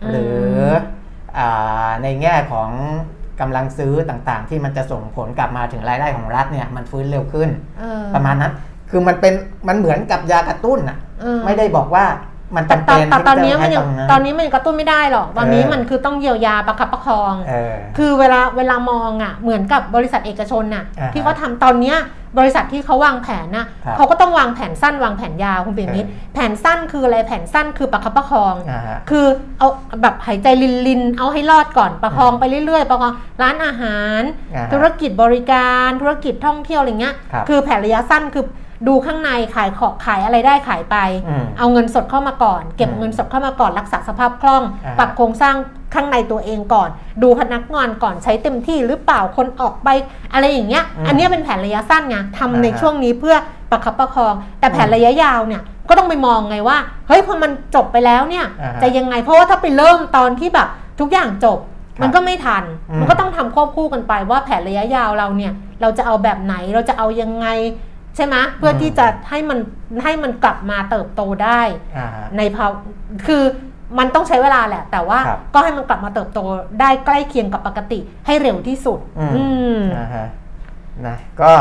อืมหรืออาในแง่ของ กำลังซื้อต่างๆ ที่มันจะส่งผลกลับมาถึงรายได้ของรัฐเนี่ยมันฟื้นเร็วขึ้นเออประมาณนั้น คือมันเป็นมันเหมือนกับยากระตุ้นอะเออไม่ได้บอกว่า มันแต่จำตอเป็นนแต่ตอนที่นี้จะมันให้ยัตงรงนั้นตอนนี้มันกระตุ้นไม่ได้หรอกตอนนี้เออมันคือต้องเยียวยาประคับประคองเออคือเวลาเวลามองอะเหมือนกับบริษัทเอกชนน่ะอ่าฮะที่เขาทำตอนเนี้ยบริษัทที่เขาวางแผนน่ะครับเขาก็ต้องวางแผนสั้นวางแผนยาวคุณเปียมิตรเออแผนสั้นคืออะไรแผนสั้นคือประคับประคองอ่าฮะคือเอาแบบหายใจลินลินๆเอาให้รอดก่อนประคองไปเรื่อยๆ ประคองร้านอาหารอ่าฮะธุรกิจบริการธุรกิจท่องเที่ยวอะไรเงี้ยครับคือแผนระยะสั้นคือ ดูข้างในขายของขายอะไรได้ขายไปอืมเอาเงินสดเข้ามาก่อน เก็บอืมเงินสดเข้ามาก่อนรักษาสภาพคล่องอ่าฮะปรับโครงสร้างข้างในตัวเองก่อน ดูพนักงานก่อนใช้เต็มที่หรือเปล่าคนออกไปอะไรอย่างเงี้ยอืมอันเนี้ยเป็นแผนระยะสั้นไงทำในอ่าฮะช่วงนี้เพื่อประคับประคอง แต่แผนอืมระยะยาวเนี่ยก็ต้องไปมองไงว่าเฮ้ยพอมันจบไปแล้วเนี่ยอ่าฮะจะยังไงเพราะว่าถ้าไปเริ่มตอนที่แบบทุกอย่างจบครับมันก็ไม่ทันอืมมันก็ต้องทำควบคู่กันไปว่าแผนระยะยาวเราเนี่ย เราจะเอาแบบไหน เราจะเอายังไง ใช่ไหมเพื่อที่จะให้มันให้มันกลับมาเติบโตได้อ่าฮะในภาวะคือมันต้องใช้เวลาแหละ แต่ว่าครับก็ให้มันกลับมาเติบโตได้ใกล้เคียงกับปกติให้เร็วที่สุด อืมอืมอ่าฮะนะก็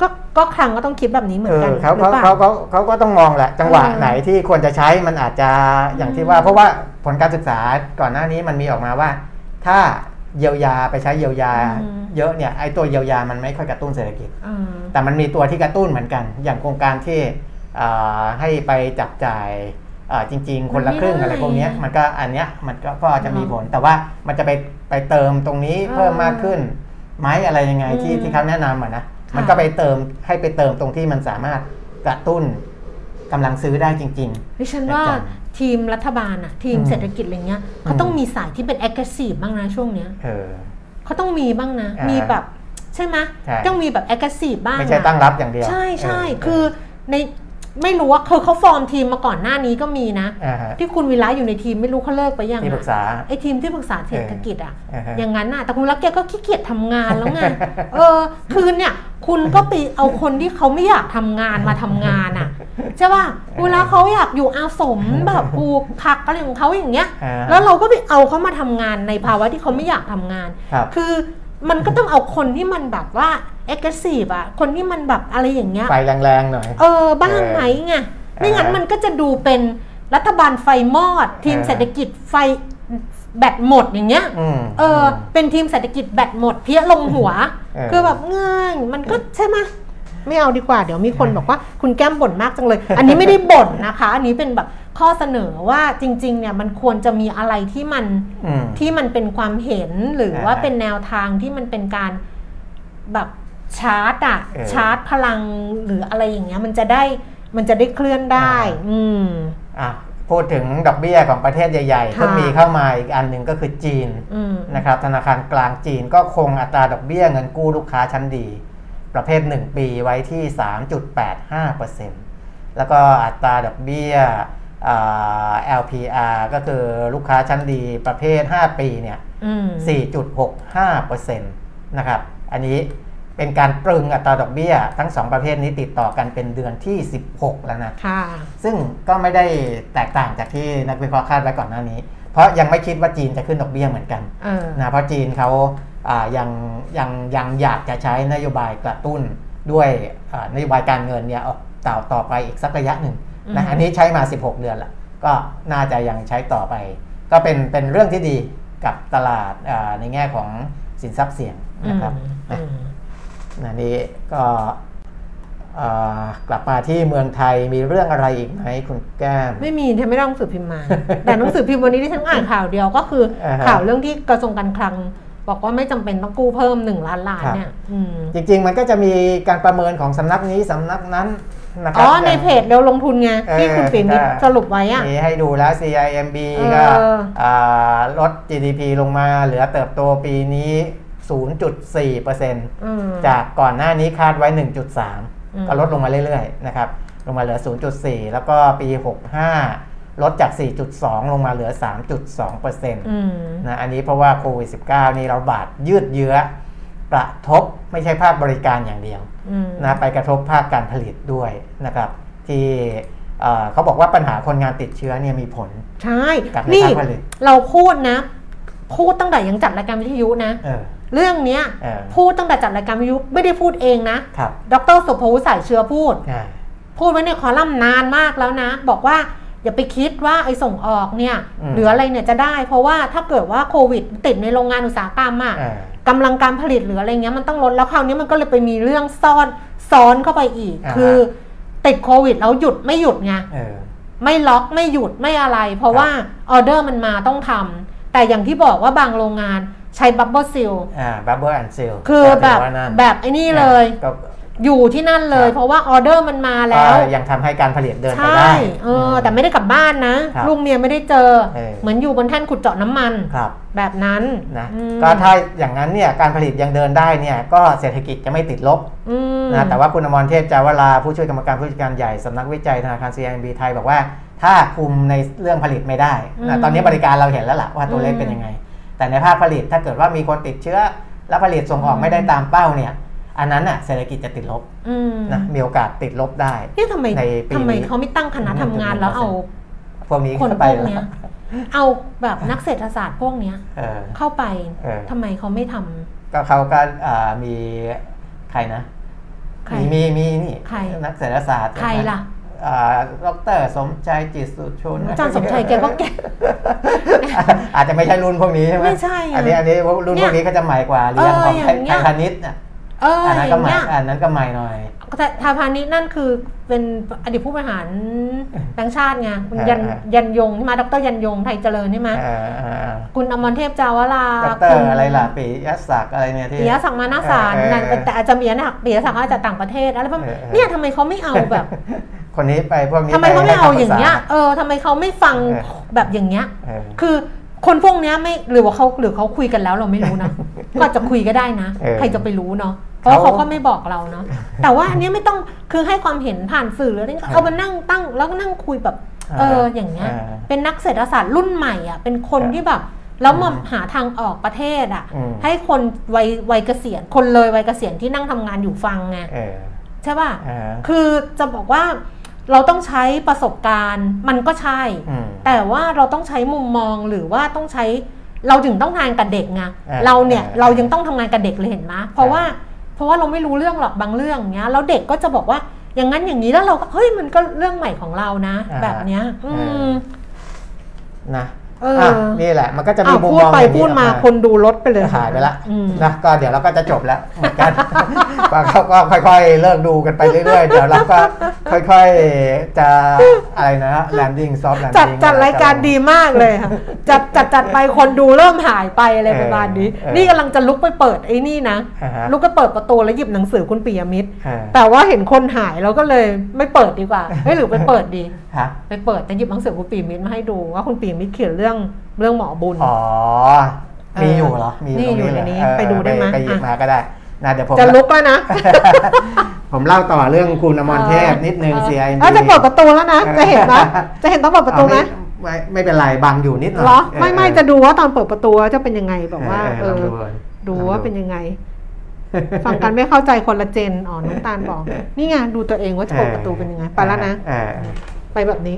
ก็ก็ครั้งก็ต้องคิดแบบนี้เหมือเอนกัอนเขาหรืเขาอเปล่าเขาเขาเขาก็ต้องมองแหละ จังหวะเออไหนที่ควรจะใช้มันอาจจะอย่างที่ว่า เพราะว่าผลการศึกษาก่อนหน้านี้มันมีออกมาว่า ถ้า เยียวยาไปใช้เยียวยา เยอะเนี่ยไอ้ตัวเยียวยามันไม่ค่อยกระตุ้นเศรษฐกิจอืมแต่มันมีตัวที่กระตุ้นเหมือนกัน อย่างโครงการที่อ่าให้ไปจับจ่ายอ่าจริง ๆ คนละครึ่งอะไรพวกเนี้ยมันก็อันเนี้ยมันก็ก็จะมีผล แต่ว่ามันจะไปไปเติมตรงนี้เพิ่มมากขึ้นไหมอะไรยังไงที่ที่เขาแนะนำอะนะมันก็ไปเติมให้ไปเติมตรงที่มันสามารถกระตุ้นกำลังซื้อได้จริงดิฉันว่าอาจารย์ ทีมรัฐบาลอะทีมอืมเศรษฐกิจอะไรเงี้ยเขาต้องมีสายที่เป็น aggressive บ้างนะช่วงเนี้ยๆเออเขาต้องมีบ้างนะอ่ามีมีแบบใช่ไหมใช่ต้องมีแบบ aggressive บ้างไม่ใช่อะตั้งรับอย่างเดียว ใช่ใช่เคือใน ไม่รู้ว่าคือเขาฟอร์มทีมมาก่อนหน้านี้ก็มีนะ อ่าฮะ ที่คุณวิระอยู่ในทีมไม่รู้เขาเลิกไปยังที่ปรึกษา ไอ้ทีมที่ปรึกษาเศรษฐกิจอะ เอออ่าฮะ อย่างนั้นน่ะ แต่คุณวิระแกก็ขี้เกียจทำงานแล้วไง เออ คือเนี่ยคุณก็ไปเอาคนที่เขาไม่อยากทำงานมาทำงานอะใช่ป่ะเวลาเขาอยากอยู่อาสมแบบปลูกผักอะไรของเขาอย่างเงี้ย อ่าแล้วเราก็ไปเอาเขามาทำงานในภาวะที่เขาไม่อยากทำงาน ครับ คือมันก็ต้องเอาคนที่มันแบบว่า aggressive อะคนที่มันแบบอะไรอย่างเงี้ยไฟแรงๆหน่อย เออบ้างไหมไงไม่งั้นมันก็จะดูเป็นรัฐบาลไฟมอด ทีมเออเศรษฐกิจไฟแบตหมดอย่างเงี้ยอืมเออเป็นทีมเศรษฐกิจแบตหมด เพี้ยลงหัวเออคือแบบง่ายมันก็ใช่ไหมไม่เอาดีกว่าเดี๋ยวมีคนบอกว่าคุณแก้มบ่นมากจังเลย อันนี้ไม่ได้บ่นนะคะ อันนี้เป็นแบบข้อเสนอว่าจริง ๆ เนี่ยมันควรจะมีอะไรที่มันอืมที่มันเป็นความเห็นหรืออ่าว่าเป็นแนวทางที่มันเป็นการแบบ ชาร์จอะเออชาร์จพลังหรืออะไรอย่างเงี้ยมันจะได้มันจะได้เคลื่อนได้อ่าอืมอะพูดถึงดอกเบี้ยของประเทศใหญ่ๆค่ะก็มีเข้ามาอีกอันหนึ่งก็คือจีนอืมนะครับธนาคารกลางจีนก็คงอัตราดอกเบี้ยเงินกู้ลูกค้าชั้นดี ประเภท 1 ปีไว้ที่ 3.85%แล้วก็อัตราดอกเบี้ยอ่า LPR ก็คือลูกค้าชั้นดีประเภท 5 ปีเนี่ยอืม4.65%นะครับอันนี้ เป็นการตรึงอัตราดอกเบี้ย ทั้ง 2 ประเภทนี้ติดต่อกันเป็นเดือนที่ 16 แล้วนะค่ะซึ่งก็ไม่ได้แตกต่างจากที่นักวิเคราะห์คาดไว้ก่อนหน้านี้ เพราะยังไม่คิดว่าจีนจะขึ้นดอกเบี้ยเหมือนกันเออนะเพราะจีนเขาอ่ายังยังยังอยากจะใช้นโยบายกระตุ้นด้วยอ่านโยบายการเงินเนี่ยออกต่อต่อไปอีกสักระยะหนึ่งนะอืมอันนี้ใช้มา 16 เดือนละก็น่าจะยังใช้ต่อไป ก็เป็นเป็นเรื่องที่ดีกับตลาดอ่าในแง่ของสินทรัพย์เสี่ยงอืนะมครับ อืมนะนี่ก็อ่ากลับมาที่เมืองไทยมีเรื่องอะไรอีกไหมคุณแก้ม ไม่มีฉันไม่ได้หนังสือพิมพ์มา แต่หนังสือพิมพ์วันนี้ที่ฉันอ่านข่าวเดียวก็คืออ่าฮะข่าวเรื่องที่กระทรวงการคลัง บอกว่าไม่จำเป็นต้องกู้เพิ่มหนึ่งล้านล้านครับเนี่ยอืมจริง ๆ มันก็จะมีการประเมินของสำนักนี้สำนักนั้นนะครัอ๋อย่างในเพจเร็วลงทุนไงเออที่คุณฟิล์มใช่สรุปไว้อะมีให้ดูแล้ว CIMB เออก็อ่าลด GDP ลงมาเหลือเติบโตปีนี้ 0.4%อืมจากก่อนหน้านี้คาดไว้อืม1.3 ก็ลดลงมาเรื่อยๆนะครับลงมาเหลือ 0.4 แล้วก็ปี 65 ลดจาก 4.2 ลงมาเหลือ 3.2%อืมนะอันนี้เพราะว่าโควิด -19 นี่เราบาดยืดเยื้อกระทบไม่ใช่ภาคบริการอย่างเดียวอืมนะไปกระทบภาคการผลิตด้วยนะครับ ที่เอ่อเขาบอกว่าปัญหาคนงานติดเชื้อเนี่ยมีผล ใช่กับในนี่ภาคผลิตเราพูดนะ พูดตั้งแต่ยังจัดรายการวิทยุนะ เออเรื่องเนี้ยเออพูดตั้งแต่จัดรายการวิทยุไม่ได้พูดเองนะ ครับดรสุภวุฒิสายเชื้อพูด อ่าพูดไว้ในคอลัมน์นานมากแล้วนะ บอกว่าอย่าไปคิดว่าไอ้ส่งออกเนี่ยอืมหรืออะไรเนี่ยจะได้ เพราะว่าถ้าเกิดว่าโควิดติดในโรงงานอุตสาหกรรมอะอ่ากำลังการผลิตหรืออะไรเงี้ยมันต้องลดแล้วคราวนี้มันก็เลยไปมีเรื่องซ่อนซ้อนเข้าไปอีก คือติดโควิดแล้วหยุดไม่หยุดไง เออ ไม่ล็อกไม่หยุดไม่อะไร เพราะว่าออเดอร์มันมาต้องทำแต่อย่างที่บอกว่าบางโรงงาน ใช้ bubble sealอ่า bubble and seal คือแบบแบบไอ้นี่เลยก็อยู่ที่นั่นเลยครับเพราะว่าออเดอร์มันมาแล้วก็ยังทำให้การผลิตเดินไปใช่ได้เออแต่ไม่ได้กลับบ้านนะครับลูกเมียไม่ได้เจอเออเหมือนอยู่บนแท่นขุดเจาะน้ำมันครับ แบบนั้นนะอืมก็ถ้าอย่างนั้นเนี่ยการผลิตยังเดินได้เนี่ยก็เศรษฐกิจจะไม่ติดลบอืมนะแต่ว่าคุณอมรเทพจาวราผู้ช่วยกรรมการผู้จัดการใหญ่สำนักวิจัยธนาคาร CIMB ไทยบอกว่า ถ้าคุมในเรื่องผลิตไม่ได้นะตอนนี้บริการเราเห็นแล้วล่ะว่าตัวเลขเป็นยังไง แต่ในภาคผลิตถ้าเกิดว่ามีคนติดเชื้อ แล้วผลิตส่งออกไม่ได้ตามเป้าเนี่ย อันนั้นน่ะเศรษฐกิจจะติดลบอืมนะมีโอกาสติดลบได้นี่ทำไมในปีนี้ทำไมเขาไม่ตั้งคณะทำงานแล้วเอาพวกนี้คนเข้าพไปวกแล้วเนี้ยเอาแบบนักเศรษฐศาสตร์พวกเนี้ยเออเข้าไปเออทำไมเขาไม่ทำก็เขาก็อ่ามีใครนะใครมีมีมีนี่ใครนักเศรษฐศาสตร์ใครล่ะอ่า ดรสมใจจิตสุชนอาจารย์สมชัยแกก็แก่อาจจะไม่ใช่รุ่นพวกนี้ใช่ไหมไม่ใช่อะอันนี้อันนี้รุ่นเนี่พวยกนี้ก็จะใหม่กว่าเรียนของเออไทอยย่างเงี้ยพาณิชย์น่ะเอออันนั้นอก็ย่างใหม่เงี้ยอันนั้นก็ใหม่หน่อยแต่ทาพาณิชย์นั่นคือเป็นอดีตผู้บริหารแบงค์ชาติไงคุณอ่ายันอ่ายันยงใช่ไหมดรยันยงไทยเจริญใช่ไหมเออเออเออคุณอมรเทพจาวราดคุรณอะไรล่ะปียศักดิ์อะไรเนี่ยที่ปิยศักดิ์มานาสารเออเออนั่นแต่อาจจะมีนะปิยศักดิ์อาจจะต่างประเทศอะไรประมาณเออเออเนี่ยทำไมเขาไม่เอาแบบ คนนี้ไปพวกนี้ทำไมเขาไม่เอาปให้อย่างเงี้ยคำปรึกษเออทำไมเขาไม่ฟังเออแบบอย่างเงี้ยเออคือคนพวกเนี้ยไม่หรือว่าเขาหรือเขาคุยกันแล้วเราไม่รู้นะก็อาจจะคุยก็ได้นะเออใครจะไปรู้เนาะเพราะว่าเขาเขาก็ไม่บอกเราเนาะแต่ว่าอันเนี้ยไม่ต้องคือให้ความเห็นผ่านสื่อหรืออะไรก็เอามานั่งตั้งแล้วก็นั่งคุยแบบเอออย่างเงี้ยเออเป็นนักเศรษฐศาสตร์รุ่นใหม่อะเป็นคนครับที่แบบแล้วมาหาทางออกประเทศอะอืมให้คนวัยวัยเกษียณคนเลยวัยเกษียณที่นั่งทำงานอยู่ฟังไงเออใช่ป่ะเออคือจะบอกว่า เราต้องใช้ประสบการณ์มันก็ใช่อืมแต่ว่าเราต้องใช้มุมมองหรือว่าต้องใช้เราถึงต้องทำงานกับเด็กไงอ่าเราเนี่ยอ่าเรายังต้องทำงานกับเด็กเลยเห็นไหมเพราะว่าเพราะว่าเราไม่รู้เรื่องหรอกบางเรื่องเนี้ยแล้วเด็กก็จะบอกว่าอย่างนั้นอย่างนี้แล้วเราก็เฮ้ยมันก็เรื่องใหม่ของเรานะอ่าแบบเนี้ย อืมนะเอออะ นี่แหละ มันก็จะมีอ้าวมุมพูดมองไปอย่างนี้พูดมาออกคนดูลดไปเลยหายไปละอืมนะก็เดี๋ยวเราก็จะจบแล้วเหมือนกันก็เขาก็ค่อยๆ เลิกดูกันไปเรื่อยๆ เดี๋ยวเราก็ค่อยๆ จะอะไรนะ landing soft จัด landing จัดรายการดีมากเลยค่ะจัดจัดจัดไปคนดูเริ่มหายไปอะไรประมาณนี้เออนี่กำลังจะลุกไปเปิดไอ้นี่นะอ่าฮะลุกก็เปิดประตูแล้วหยิบหนังสือคุณปิยมิตรอ่าแต่ว่าเห็นคนหายเราก็เลยไม่เปิดดีกว่าเฮ้ยหรือไปเปิดดีฮะไปเปิดแต่หยิบหนังสือคุณปิยมิตรมาให้ดูว่าคุณปิยมิตรเขียนเรื่องเรื่องหมอบุญ อ๋อ มีอยู่เหรอ มีนี่ตรงอยู่นี้ในเลยนี้เออไปดูได้ไหมไปหยิบอะมาก็ได้นะเดี๋ยวผมจะลุกแล้วนะ ผมเล่าต่อเรื่องคุณอมรเทพนิดนึง CIMB เออจะเปิดประตูแล้วนะ จะเห็นไหมจะเห็นต้องเปิดประตูไหมเอาไม่ไม่เป็นไรบังอยู่นิดหน่อยเหรอเออไม่ไม่จะดูว่าตอนเปิดประตูจะเป็นยังไงแบบว่า เอเอออลองดูดูว่าเป็นยังไงฟังกันไม่เข้าใจคนละเจนอ๋อน้ำตาลบอก นี่ไงดูตัวเองว่าจะเปิดประตูเป็นยังไง ไปแล้วนะเออไปแบบนี้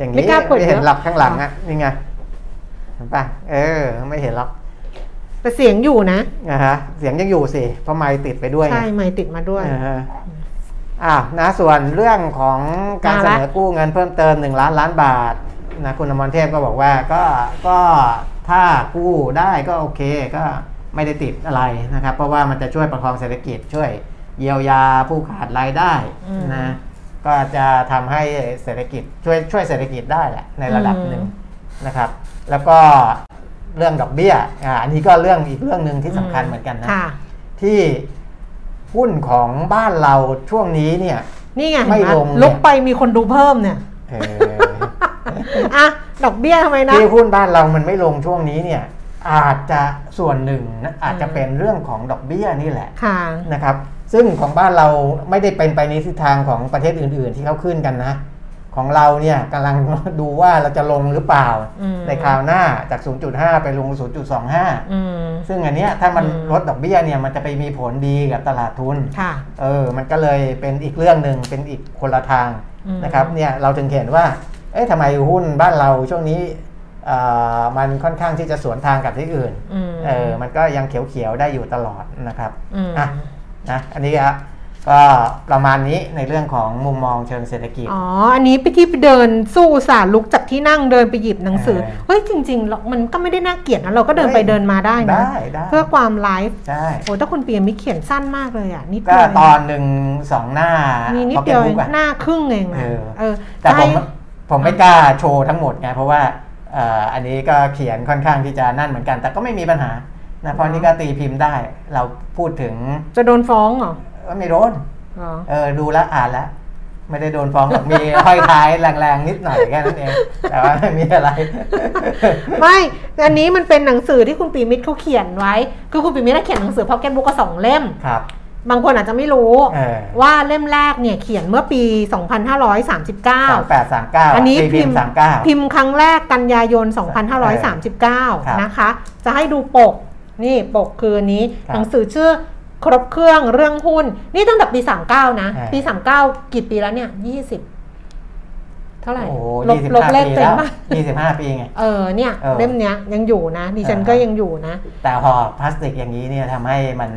อย่างไม่นี้กล้าเปิดไม่เห็นเยอะหรอกข้างหลังอะนี่ไงเห็นปะเออ ไม่เห็นหรอกแต่เสียงอยู่นะนะฮะเสียงยังอยู่สิเพราะไมค์ติดไปด้วยไงใช่ไม่ติดมาด้วยอ่าฮะอ่านะส่วนเรื่องของการมาเสละนอกู้เงินเพิ่มเติม1ล้านล้านบาทนะคุณอมรเทพก็บอกว่าก็ก็ถ้ากู้ได้ก็โอเคก็ไม่ได้ติดอะไรนะครับ เพราะว่ามันจะช่วยประคองเศรษฐกิจช่วยเยียวยาผู้ขาดรายได้อืมนะ ก็จะทำให้เศรษฐกิจช่วยช่วยเศรษฐกิจได้แหละในระดับหนึ่งอืมนะครับ แล้วก็เรื่องดอกเบี้ยอ่าอันนี้ก็เรื่องอีกเรื่องหนึ่งที่สำคัญเหมือนกันนะค่ะที่หุ้นของบ้านเราช่วงนี้เนี่ย นี่ไงไม่เห็นหลงเนี่ยลุกไปมีคนดูเพิ่มเนี่ยเอออะดอกเบี้ยทำไมนะที่หุ้นบ้านเรามันไม่ลงช่วงนี้เนี่ย อาจจะส่วนหนึ่งนะอาจจะเป็นเรื่องของดอกเบี้ยนี่แหละค่ะนะครับ ซึ่งของบ้านเราไม่ได้เป็นไปในทิศทางของประเทศอื่น ๆ ที่เขาขึ้นกันนะ ของเราเนี่ยกำลังดูว่าเราจะลงหรือเปล่าอืมในคราวหน้าจาก 0.5 ไปลง 0.25อืมซึ่งอันเนี้ยถ้ามันอืมลดดอกเบี้ยเนี่ยมันจะไปมีผลดีกับตลาดทุนค่ะเออมันก็เลยเป็นอีกเรื่องหนึ่งเป็นอีกคนละทางอืมนะครับเนี่ยเราถึงเห็นว่าเอ๊ะทำไมหุ้นบ้านเราช่วงนี้เอ่อมันค่อนข้างที่จะสวนทางกับที่อื่นอืมเออ มันก็ยังเขียวๆ ได้อยู่ตลอดนะครับอืมอะ นะอันนี้อะก็ประมาณนี้ในเรื่องของมุมมองเชิงเศรษฐกิจ อ๋อ อันนี้ไปที่ไปเดินสู้สารลุกจากที่นั่งเดินไปหยิบหนังสือเออเฮ้ย จริงๆเรามันก็ไม่ได้น่าเกลียดนะ เราก็เดินไปเฮ้ยเดินมาได้นะได้ได้เพื่อความไลฟ์ใช่โอ้ถ้าคุณเปียมิเขียนสั้นมากเลยอะนิดก็เดียวตอนหนึ่งสองหน้า มีนิด Pocket เดียว Book อะหน้าครึ่งเองเอนะอเออแต่ผมใช่ผมไม่กล้าโชว์ทั้งหมดไงเพราะว่าเอ่ออันนี้ก็เขียนค่อนข้างที่จะนั่นเหมือนกัน แต่ก็ไม่มีปัญหา นะเพราะนี่ก็ตีพิมพ์ได้ เราพูดถึงจะโดนฟ้องเหรอเอ้ยไม่โดนอ๋อเออดูแล้วอ่านแล้วไม่ได้โดนฟ้องหรอกมีห้อยท้ายแรงๆนิดหน่อยแค่นั้นเอง แต่ว่าไม่มีอะไร ไม่อันนี้มันเป็นหนังสือที่คุณปิยมิตรเขาเขียนไว้ คือคุณปิยมิตรเขียนหนังสือพ็อกเก็ตบุ๊กก็สองเล่มครับบางคนอาจจะไม่รู้เออว่าเล่มแรกเนี่ยเขียนเมื่อปีสอง2539แปดสามเก้าอันนี้พิมพ์พ์สามเก้าพิมพ์ครั้งแรกกันยายนครับ2539 นะคะ จะให้ดูปก นี่ปกคืออันนี้ครับหนังสือชื่อครบเครื่องเรื่องหุ้น นี่ตั้งแต่ปี 39 นะอ่าปี 39 กี่ปีแล้วเนี่ย 20 เท่าไหร่โอ้โหลบยี่สิบลบห้าเลขปีเต็มแล้วป่ะยี่สิบห้าปีไง เออเนี่ยเออเล่มเนี้ยยังอยู่นะดิฉันอ่าก็ยังอยู่นะ แต่ห่อพลาสติกอย่างนี้เนี่ยทำให้มัน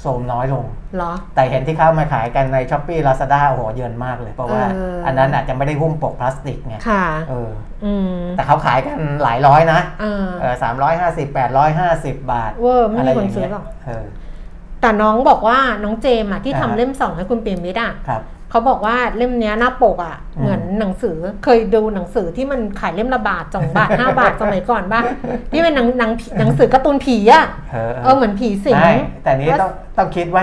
โทรมน้อยลงเหรอ แต่เห็นที่เข้ามาขายกันใน Shopee Lazada โอ้โหเยินมากเลย เพราะว่าเอออัอันนั้นอาจจะไม่ได้หุ้มปกพลาสติกไงค่ะเอออืมแต่เขาขายกันหลายร้อยนะอ่าเออสามร้อยห้าสิบแปดร้อยห้าสิบบาท เวอร์ไม่อะไรมีอคนย่างซื้เงี้อยหรอกเออแต่น้องบอกว่าน้องเจมส์อะที่อ่าทำเล่มสองให้คุณเปียมิตรอะครับ เขาบอกว่าเล่มเนี้ยหน้าปกอะอืมเหมือนหนังสือเคยดูหนังสือที่มันขายเล่มละบาทสองบาทห้าบาทสมัยก่อนป่ะที่เป็นหนังหนังผีหนังสือการ์ตูนผีอะเออเออเหมือนผีสิงใช่แต่นี้ต้องต้องคิดว่า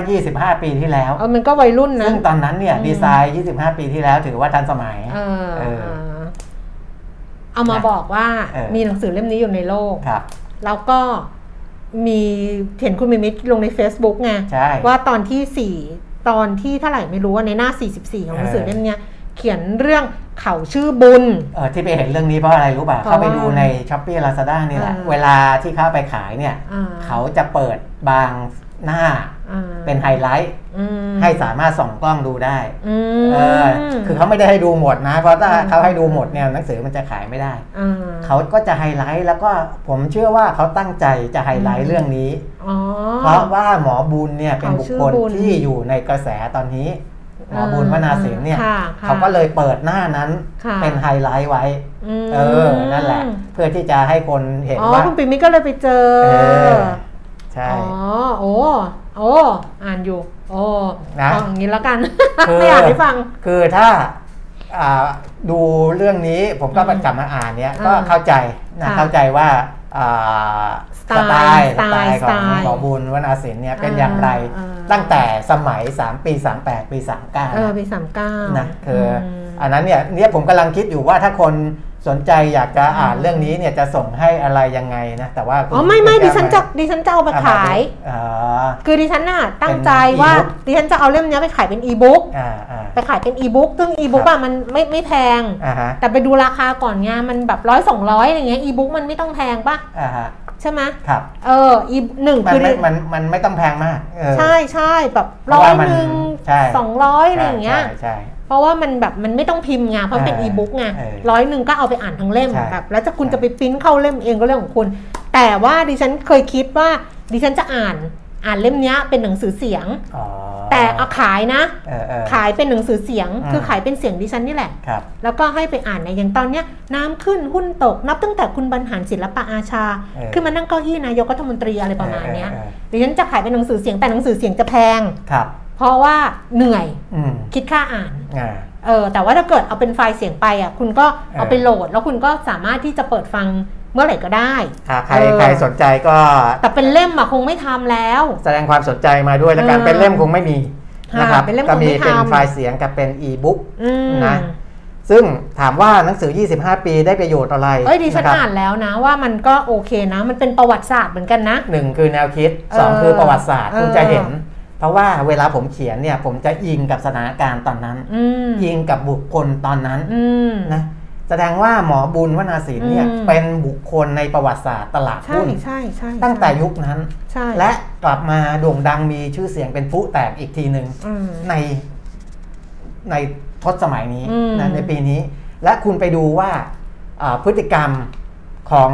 25 ปีที่แล้วเออมันก็วัยรุ่นนะซึ่งตอนนั้นเนี่ยอืมดีไซน์ 25 ปีที่แล้วถือว่าทันสมัยเออเออเออเอามานะบอกว่าเออมีหนังสือเล่มนี้อยู่ในโลกครับ แล้วก็มีเห็นคุณปิยมิตรลงใน Facebook ไงใช่ว่าตอนที่สี่ ตอนที่เท่าไหร่ไม่รู้ว่าในหน้า 44 ของหนังสือเออเล่มเนี้ยเขียนเรื่องเขาชื่อบุญเออที่ไปเห็นเรื่องนี้เพราะอะไรรู้ป่ะเพราะเข้าไปดูว่าใน Shopee Lazada นี่แหละเออเวลาที่เข้าไปขายเนี่ยอ่าเขาจะเปิดบาง หน้าอ่าเป็นไฮไลท์อืมให้สามารถส่องกล้องดูได้อืมเออคือเขาไม่ได้ให้ดูหมดนะ เพราะถ้าอืมเขาให้ดูหมดเนี่ยหนังสือมันจะขายไม่ได้อ่าเขาก็จะไฮไลท์แล้วก็ผมเชื่อว่าเขาตั้งใจจะไฮไลท์เรื่องนี้อ๋อเพราะว่าหมอบุญเนี่ยเป็นเขาบุคคลชื่อบุญที่อยู่ในกระแสตอนนี้ หมอบุญวนาสินเนี่ยค่ะค่ะเขาก็เลยเปิดหน้านั้นค่ะเป็นไฮไลท์ไว้มเออ นั่นแหละ เพื่อที่จะให้คนเห็นอ๋อว่าคุณปิยมิตรก็เลยไปเจอเออ ใช่ อ๋อ โอ้ โอ้ อ่านอยู่ โอ้นะเอาอย่างนี้แล้วกันคือ ไม่อ่านให้ฟัง คือถ้าอ่าดูเรื่องนี้ผมก็อืมกลับมาอ่านเนี่ยอ่าก็เข้าใจนะค่ะ เข้าใจว่าอ่าสไตล์สไตล์สขไตองล์หมอบุญวนาสินเนี่ยเป็นอ่าอย่างไรอ่าตั้งแต่สมัย 3 ปี 38 ปี 39 เออปีสามเก้านะคืออมอันนั้นเนี่ยเนี่ยผมกำลังคิดอยู่ว่าถ้าคน สนใจอยากจะอ่านเรื่องนี้เนี่ยจะส่งให้อะไรยังไงนะแต่ว่าคุณอ๋อไม่ไม่คุณดิแก้วฉันจะดิฉันจะเอาไปเอขายอ๋อคือดิฉันน่ะตั้งใจเป็นว่า e-book ดิฉันจะเอาเล่มเนี้ยไปขายเป็นอีบุ๊กอ่าอ่าไปขายเป็นอีบุ๊กซึ่งอีบุ๊กครับอะมันไม่ไม่แพงอ่าฮะแต่ไปดูราคาก่อนไงมันแบบร้อยสองร้อยอะไรเงี้ยอีบุ๊กมันไม่ต้องแพงปะอ่าฮะใช่ไหมครับเอออีหนึ่งมันคือไม่มันมันไม่ต้องแพงมากเออใช่ใช่แบบเพร้ราะอยว่ามันหนึ่งใช่สองร้อยอะไรอย่างเงี้ยใช่ใช่ เพราะว่ามันแบบมันไม่ต้องพิมพ์ไงเพราะเป็นเอออีบุ๊กไงเออร้อยหนึ่งก็เอาไปอ่านทั้งเล่มใช่แบบแล้วจะคุณใช่จะไปปริ้นเข้าเล่มเองก็เรื่องของคุณ แต่ว่าดิฉันเคยคิดว่าดิฉันจะอ่านอ่านเล่มเนี้ยเป็นหนังสือเสียงอ๋อแต่เอาขายนะเออเออขายเป็นหนังสือเสียงอืมคือขายเป็นเสียงดิฉันนี่แหละครับแล้วก็ให้ไปอ่านในยอย่างตอนเนี้ยน้ำขึ้นหุ้นตกนับตั้งแต่คุณบรรหารศิลปะอาชาเออขึ้นมานั่งเก้าอี้นายกรัฐมนตรีอะไรประมาณเนี้ยเออเออเออดิฉันจะขายเป็นหนังสือเสียงแต่หนังสือเสียงจะแพงครับ เพราะว่าเหนื่อยอืมคิดค่าอ่านอ่าเออแต่ว่าถ้าเกิดเอาเป็นไฟล์เสียงไปอะคุณก็เอาเออไปโหลด แล้วคุณก็สามารถที่จะเปิดฟังเมื่อไหร่ก็ได้ถ้าใครเออใครสนใจก็ แต่เป็นเล่มอะคงไม่ทำแล้ว แสดงความสนใจมาด้วยแล้วกันเออเป็นเล่มคงไม่มีค่ะนะครับเป็นเล่มก็คงมีไม่เป็นทำไฟล์เสียงกับเป็นอีบุ๊กอืมนะซึ่งถามว่าหนังสือ 25 ปีได้ประโยชน์อะไร เอ้ยดิฉันนะครับอ่านแล้วนะว่ามันก็โอเคนะ มันเป็นประวัติศาสตร์เหมือนกันนะหนึ่งคือแนวคิดเออสองคือประวัติศาสตร์เออคุณจะเห็น เพราะว่าเวลาผมเขียนเนี่ย ผมจะอิงกับสถานการณ์ตอนนั้นอืมอิงกับบุคคลตอนนั้นอืมนะแสดงว่าหมอบุญวนาศิลป์เนี่ยอืมเป็นบุคคลในประวัติศาสตร์ตลาดใช่หุ้นใช่ใช่ตั้งแต่ยุคนั้นใช่และกลับมาโด่งดังมีชื่อเสียงเป็นผู้แตกอีกทีหนึ่งอืมในในทศสมัยนี้อืมนะในปีนี้ และคุณไปดูว่าอ่าพฤติกรรมของ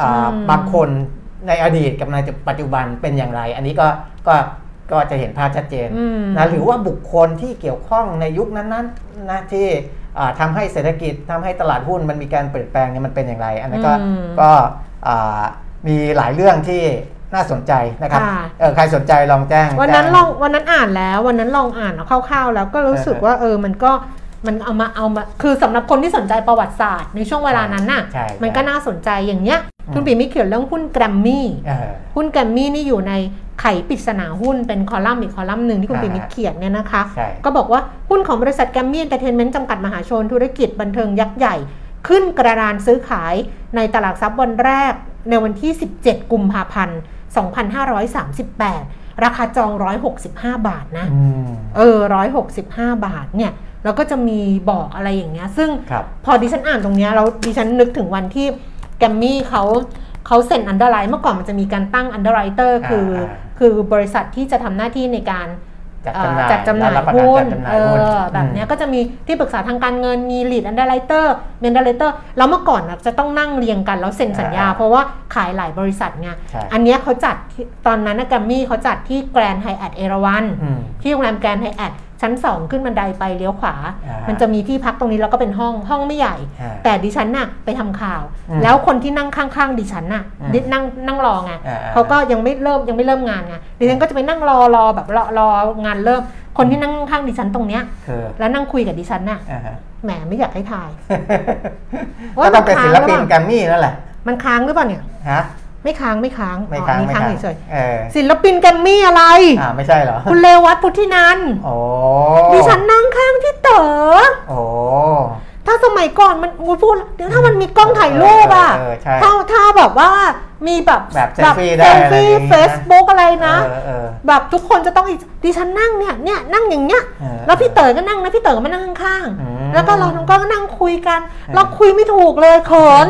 อาบางคนในอดีตกับในปัจจุบันเป็นอย่างไร อันนี้ก็ก็ ก็จะเห็นภาพชัดเจนอืมนะหรือว่าบุคคลที่เกี่ยวข้องในยุคนั้นๆนะที่อ่าทำให้เศรษฐกิจทำให้ตลาดหุ้นมันมีการเปลี่ยนแปลงเนี่ยมันเป็นอย่างไร อันนั้นก็อืมก็อ่ามีหลายเรื่องที่น่าสนใจนะครับค่ะเออใครสนใจลองแจ้ง วันนั้นแจ้ลองวันนั้นอ่านแล้ว วันนั้นลองอ่านเอาคร่าวๆ แล้วก็รู้สึกเออว่าเออมันก็มันเอามาเอามาคือสำหรับคนที่สนใจประวัติศาสตร์ในช่วงเวลานั้นน่ะใช่มันก็น่าสนใจอย่างเนี้ยอืม คุณปีมิเขียนเรื่องหุ้นแกรมมี่เออหุ้นแกรมมี่นี่อยู่ในไขปริศนาหุ้นเป็นคอลัมน์อีกคอลัมน์หนึ่งที่คุณอ่าปิยมิตรเขียนเนี่ยนะคะใช่ก็บอกว่าหุ้นของบริษัทแกรมมี่เอนเตอร์เทนเมนต์จำกัดมหาชนธุรกิจบันเทิงยักษ์ใหญ่ ขึ้นกระดานซื้อขายในตลาดทรัพย์วันแรกในวันที่ 17 กุมภาพันธ์ 2538 ราคาจอง 165 บาทนะอืมเออ 165 บาทเนี่ยแล้วก็จะมีบอกอะไรอย่างเงี้ย ซึ่งครับพอดิฉันอ่านตรงเนี้ยแล้วดิฉันนึกถึงวันที่ แกรมมี่เขาเขาเซ็น underwrite เมื่อก่อนมันจะมีการตั้ง underwriter คืออาคือบริษัทที่จะทำหน้าที่ในการเอ่อจัดจำหน่ายจัดจำหน่ายและรับประกันหุ้นจัดจำหน่าเอยหุ้นเออแบบเนี้ยก็จะมีที่ปรึกษาทางการเงินมี lead underwriter main underwriter แล้วเมื่อก่อนน่ะจะต้องนั่งเรียงกันแล้วเซ็นสัญญาอ่าเพราะว่าขายหลายบริษัทไงใช่อันเนี้ยเขาจัดที่ตอนนั้นนะแกรมมี่เขาจัดที่แกรนด์ไฮแอทเอราวันอืมที่โรงแรมแกรนด์ไฮแอท ชั้น2ขึ้นบันไดไปเลี้ยวขวาอ่าฮะมันจะมีที่พักตรงนี้แล้วก็เป็นห้องห้องไม่ใหญ่อ่าแต่ดิฉันน่ะไปทำข่าวอืมแล้วคนที่นั่งข้างๆดิฉันน่ะอืมดินั่งนั่งรอไงอ่าๆเขาก็ยังไม่เริ่มยังไม่เริ่มงานไงดิฉันก็จะไปนั่งรอรอแบบรอรองานเริ่ม คนที่นั่งข้างดิฉันตรงเนี้ยคือแล้วนั่งคุยกับดิฉันน่ะอ่าฮะแหมไม่อยากให้ทายก็ต้องเป็นศิลปินมันค้างหรือเปล่าแกรมมี่นั่นแหละมันค้างหรือเปล่าเนี่ยฮะ ไม่ค้างไม่ค้างไม่อ๋อค้างอันนี้ไม่ค้างค้างเฉยเออๆศิลปินแกรมมี่อะไรอ่าไม่ใช่เหรอ คุณเรวัตพุทธินันท์โอ้ดิฉันนั่งข้างพี่เต๋อโอ้ถ้าสมัยก่อนมันมูพูดเดี๋ยวถ้ามันมีกล้องถ่ายรูปอะเออใช่ถ้าถ้าแบบว่า มีแบบแบบเซลฟี่เซได้เซลฟี่อะไรอย่างงี้นะเฟซบุ๊กอะไรนะเออเออแบบทุกคนจะต้องอีดิฉันนั่งเนี่ยเนี่ยนั่งอย่างเงี้ยเออแล้วพี่เต๋อก็นั่งนะพี่เต๋อก็มานั่งข้างอืมๆแล้วก็เราทั้งก็นั่งคุยกัน เราคุยไม่ถูกเลยเขิน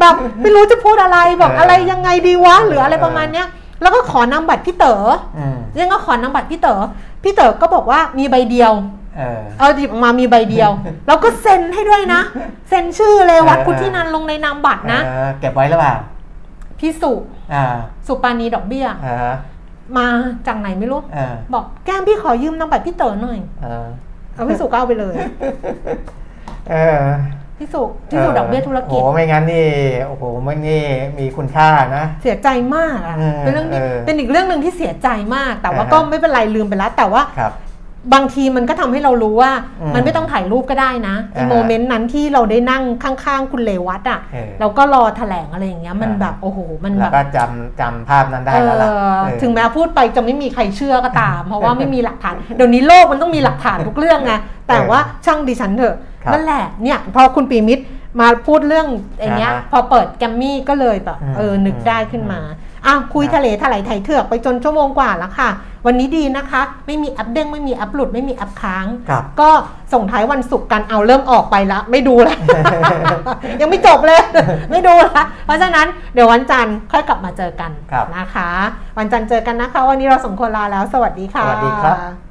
แบบไม่รู้จะพูดอะไรแบบอะไรยังไงดีวะหรืออะไรประมาณเนี้ยแล้วก็ขอนำบัตรพี่เต๋ออืมยังก็ขอนำบัตรพี่เต๋อพี่เต๋อก็บอกว่ามีใบเดียวเออเอาหยิบออกมามีใบเดียว แล้วก็เซ็นให้ด้วยนะ เซ็นชื่อเลยวัดพุทธินันท์ลงในนามบัตรนะเออเก็บไว้หรือเปล่า พี่สุอ่าสุปานีดอกเบี้ย อ่ามาจากไหนไม่รู้เออบอกแก้มพี่ขอยืมนามบัตรพี่เต๋อหน่อยเออเอาพี่สุก็เอาไปเลย เออพี่สุพี่สุดอกเบี้ยธุรกิจ โอ้ไม่งั้นนี่ โอ้โหไม่นี่มีคุณค่านะ เสียใจมากอะเออเป็นเรื่องที่เออเป็นอีกเรื่องหนึ่งที่เสียใจมาก แต่ว่าอ่าฮะก็ไม่เป็นไรลืมไปแล้ว แต่ว่าครับ บางทีมันก็ทำให้เรารู้ว่าอืมมันไม่ต้องถ่ายรูปก็ได้นะไอีอ่าฮะโมเมนต์นั้นที่เราได้นั่งข้างๆ คุณเลวัตอะเออเราก็รอแถลงอะไรอย่างเงี้ยมันอ่าแบบโอ้โหมันแล้แบวบก็จำจำภาพนั้นได้แล้วล่ะเออเออถึงแม้พูดไปจะไม่มีใครเชื่อก็ตาม เพราะว่าไม่มีหลักฐานเดี๋ยวนี้โลกมันต้องมีหลักฐานทุกเรื่องไงแต่ว่าช่างดิฉันเถอะครับนั่นแหละเนี่ยพอคุณปีมิตร มาพูดเรื่องไอ้เนี้ยอ่าฮะพอเปิดแกรมมี่ก็เลยแบบอืมเออนึกได้ขึ้นมาอ้าวคุยครับทะเลถลายไถเถือกไปจนชั่วโมงกว่าแล้วค่ะ วันนี้ดีนะคะ ไม่มีแอปเด้งไม่มีแอปหลุดไม่มีแอปค้างครับก็ส่งท้ายวันศุกร์กันเอาเริ่มออกไปละไม่ดูละยังไม่จบเลย ไม่ดูละเพราะฉะนั้นเดี๋ยววันจันทร์ค่อยกลับมาเจอกันครับนะคะ วันจันทร์เจอกันนะคะ วันนี้เราสองคนลาแล้ว สวัสดีค่ะสวัสดีครับ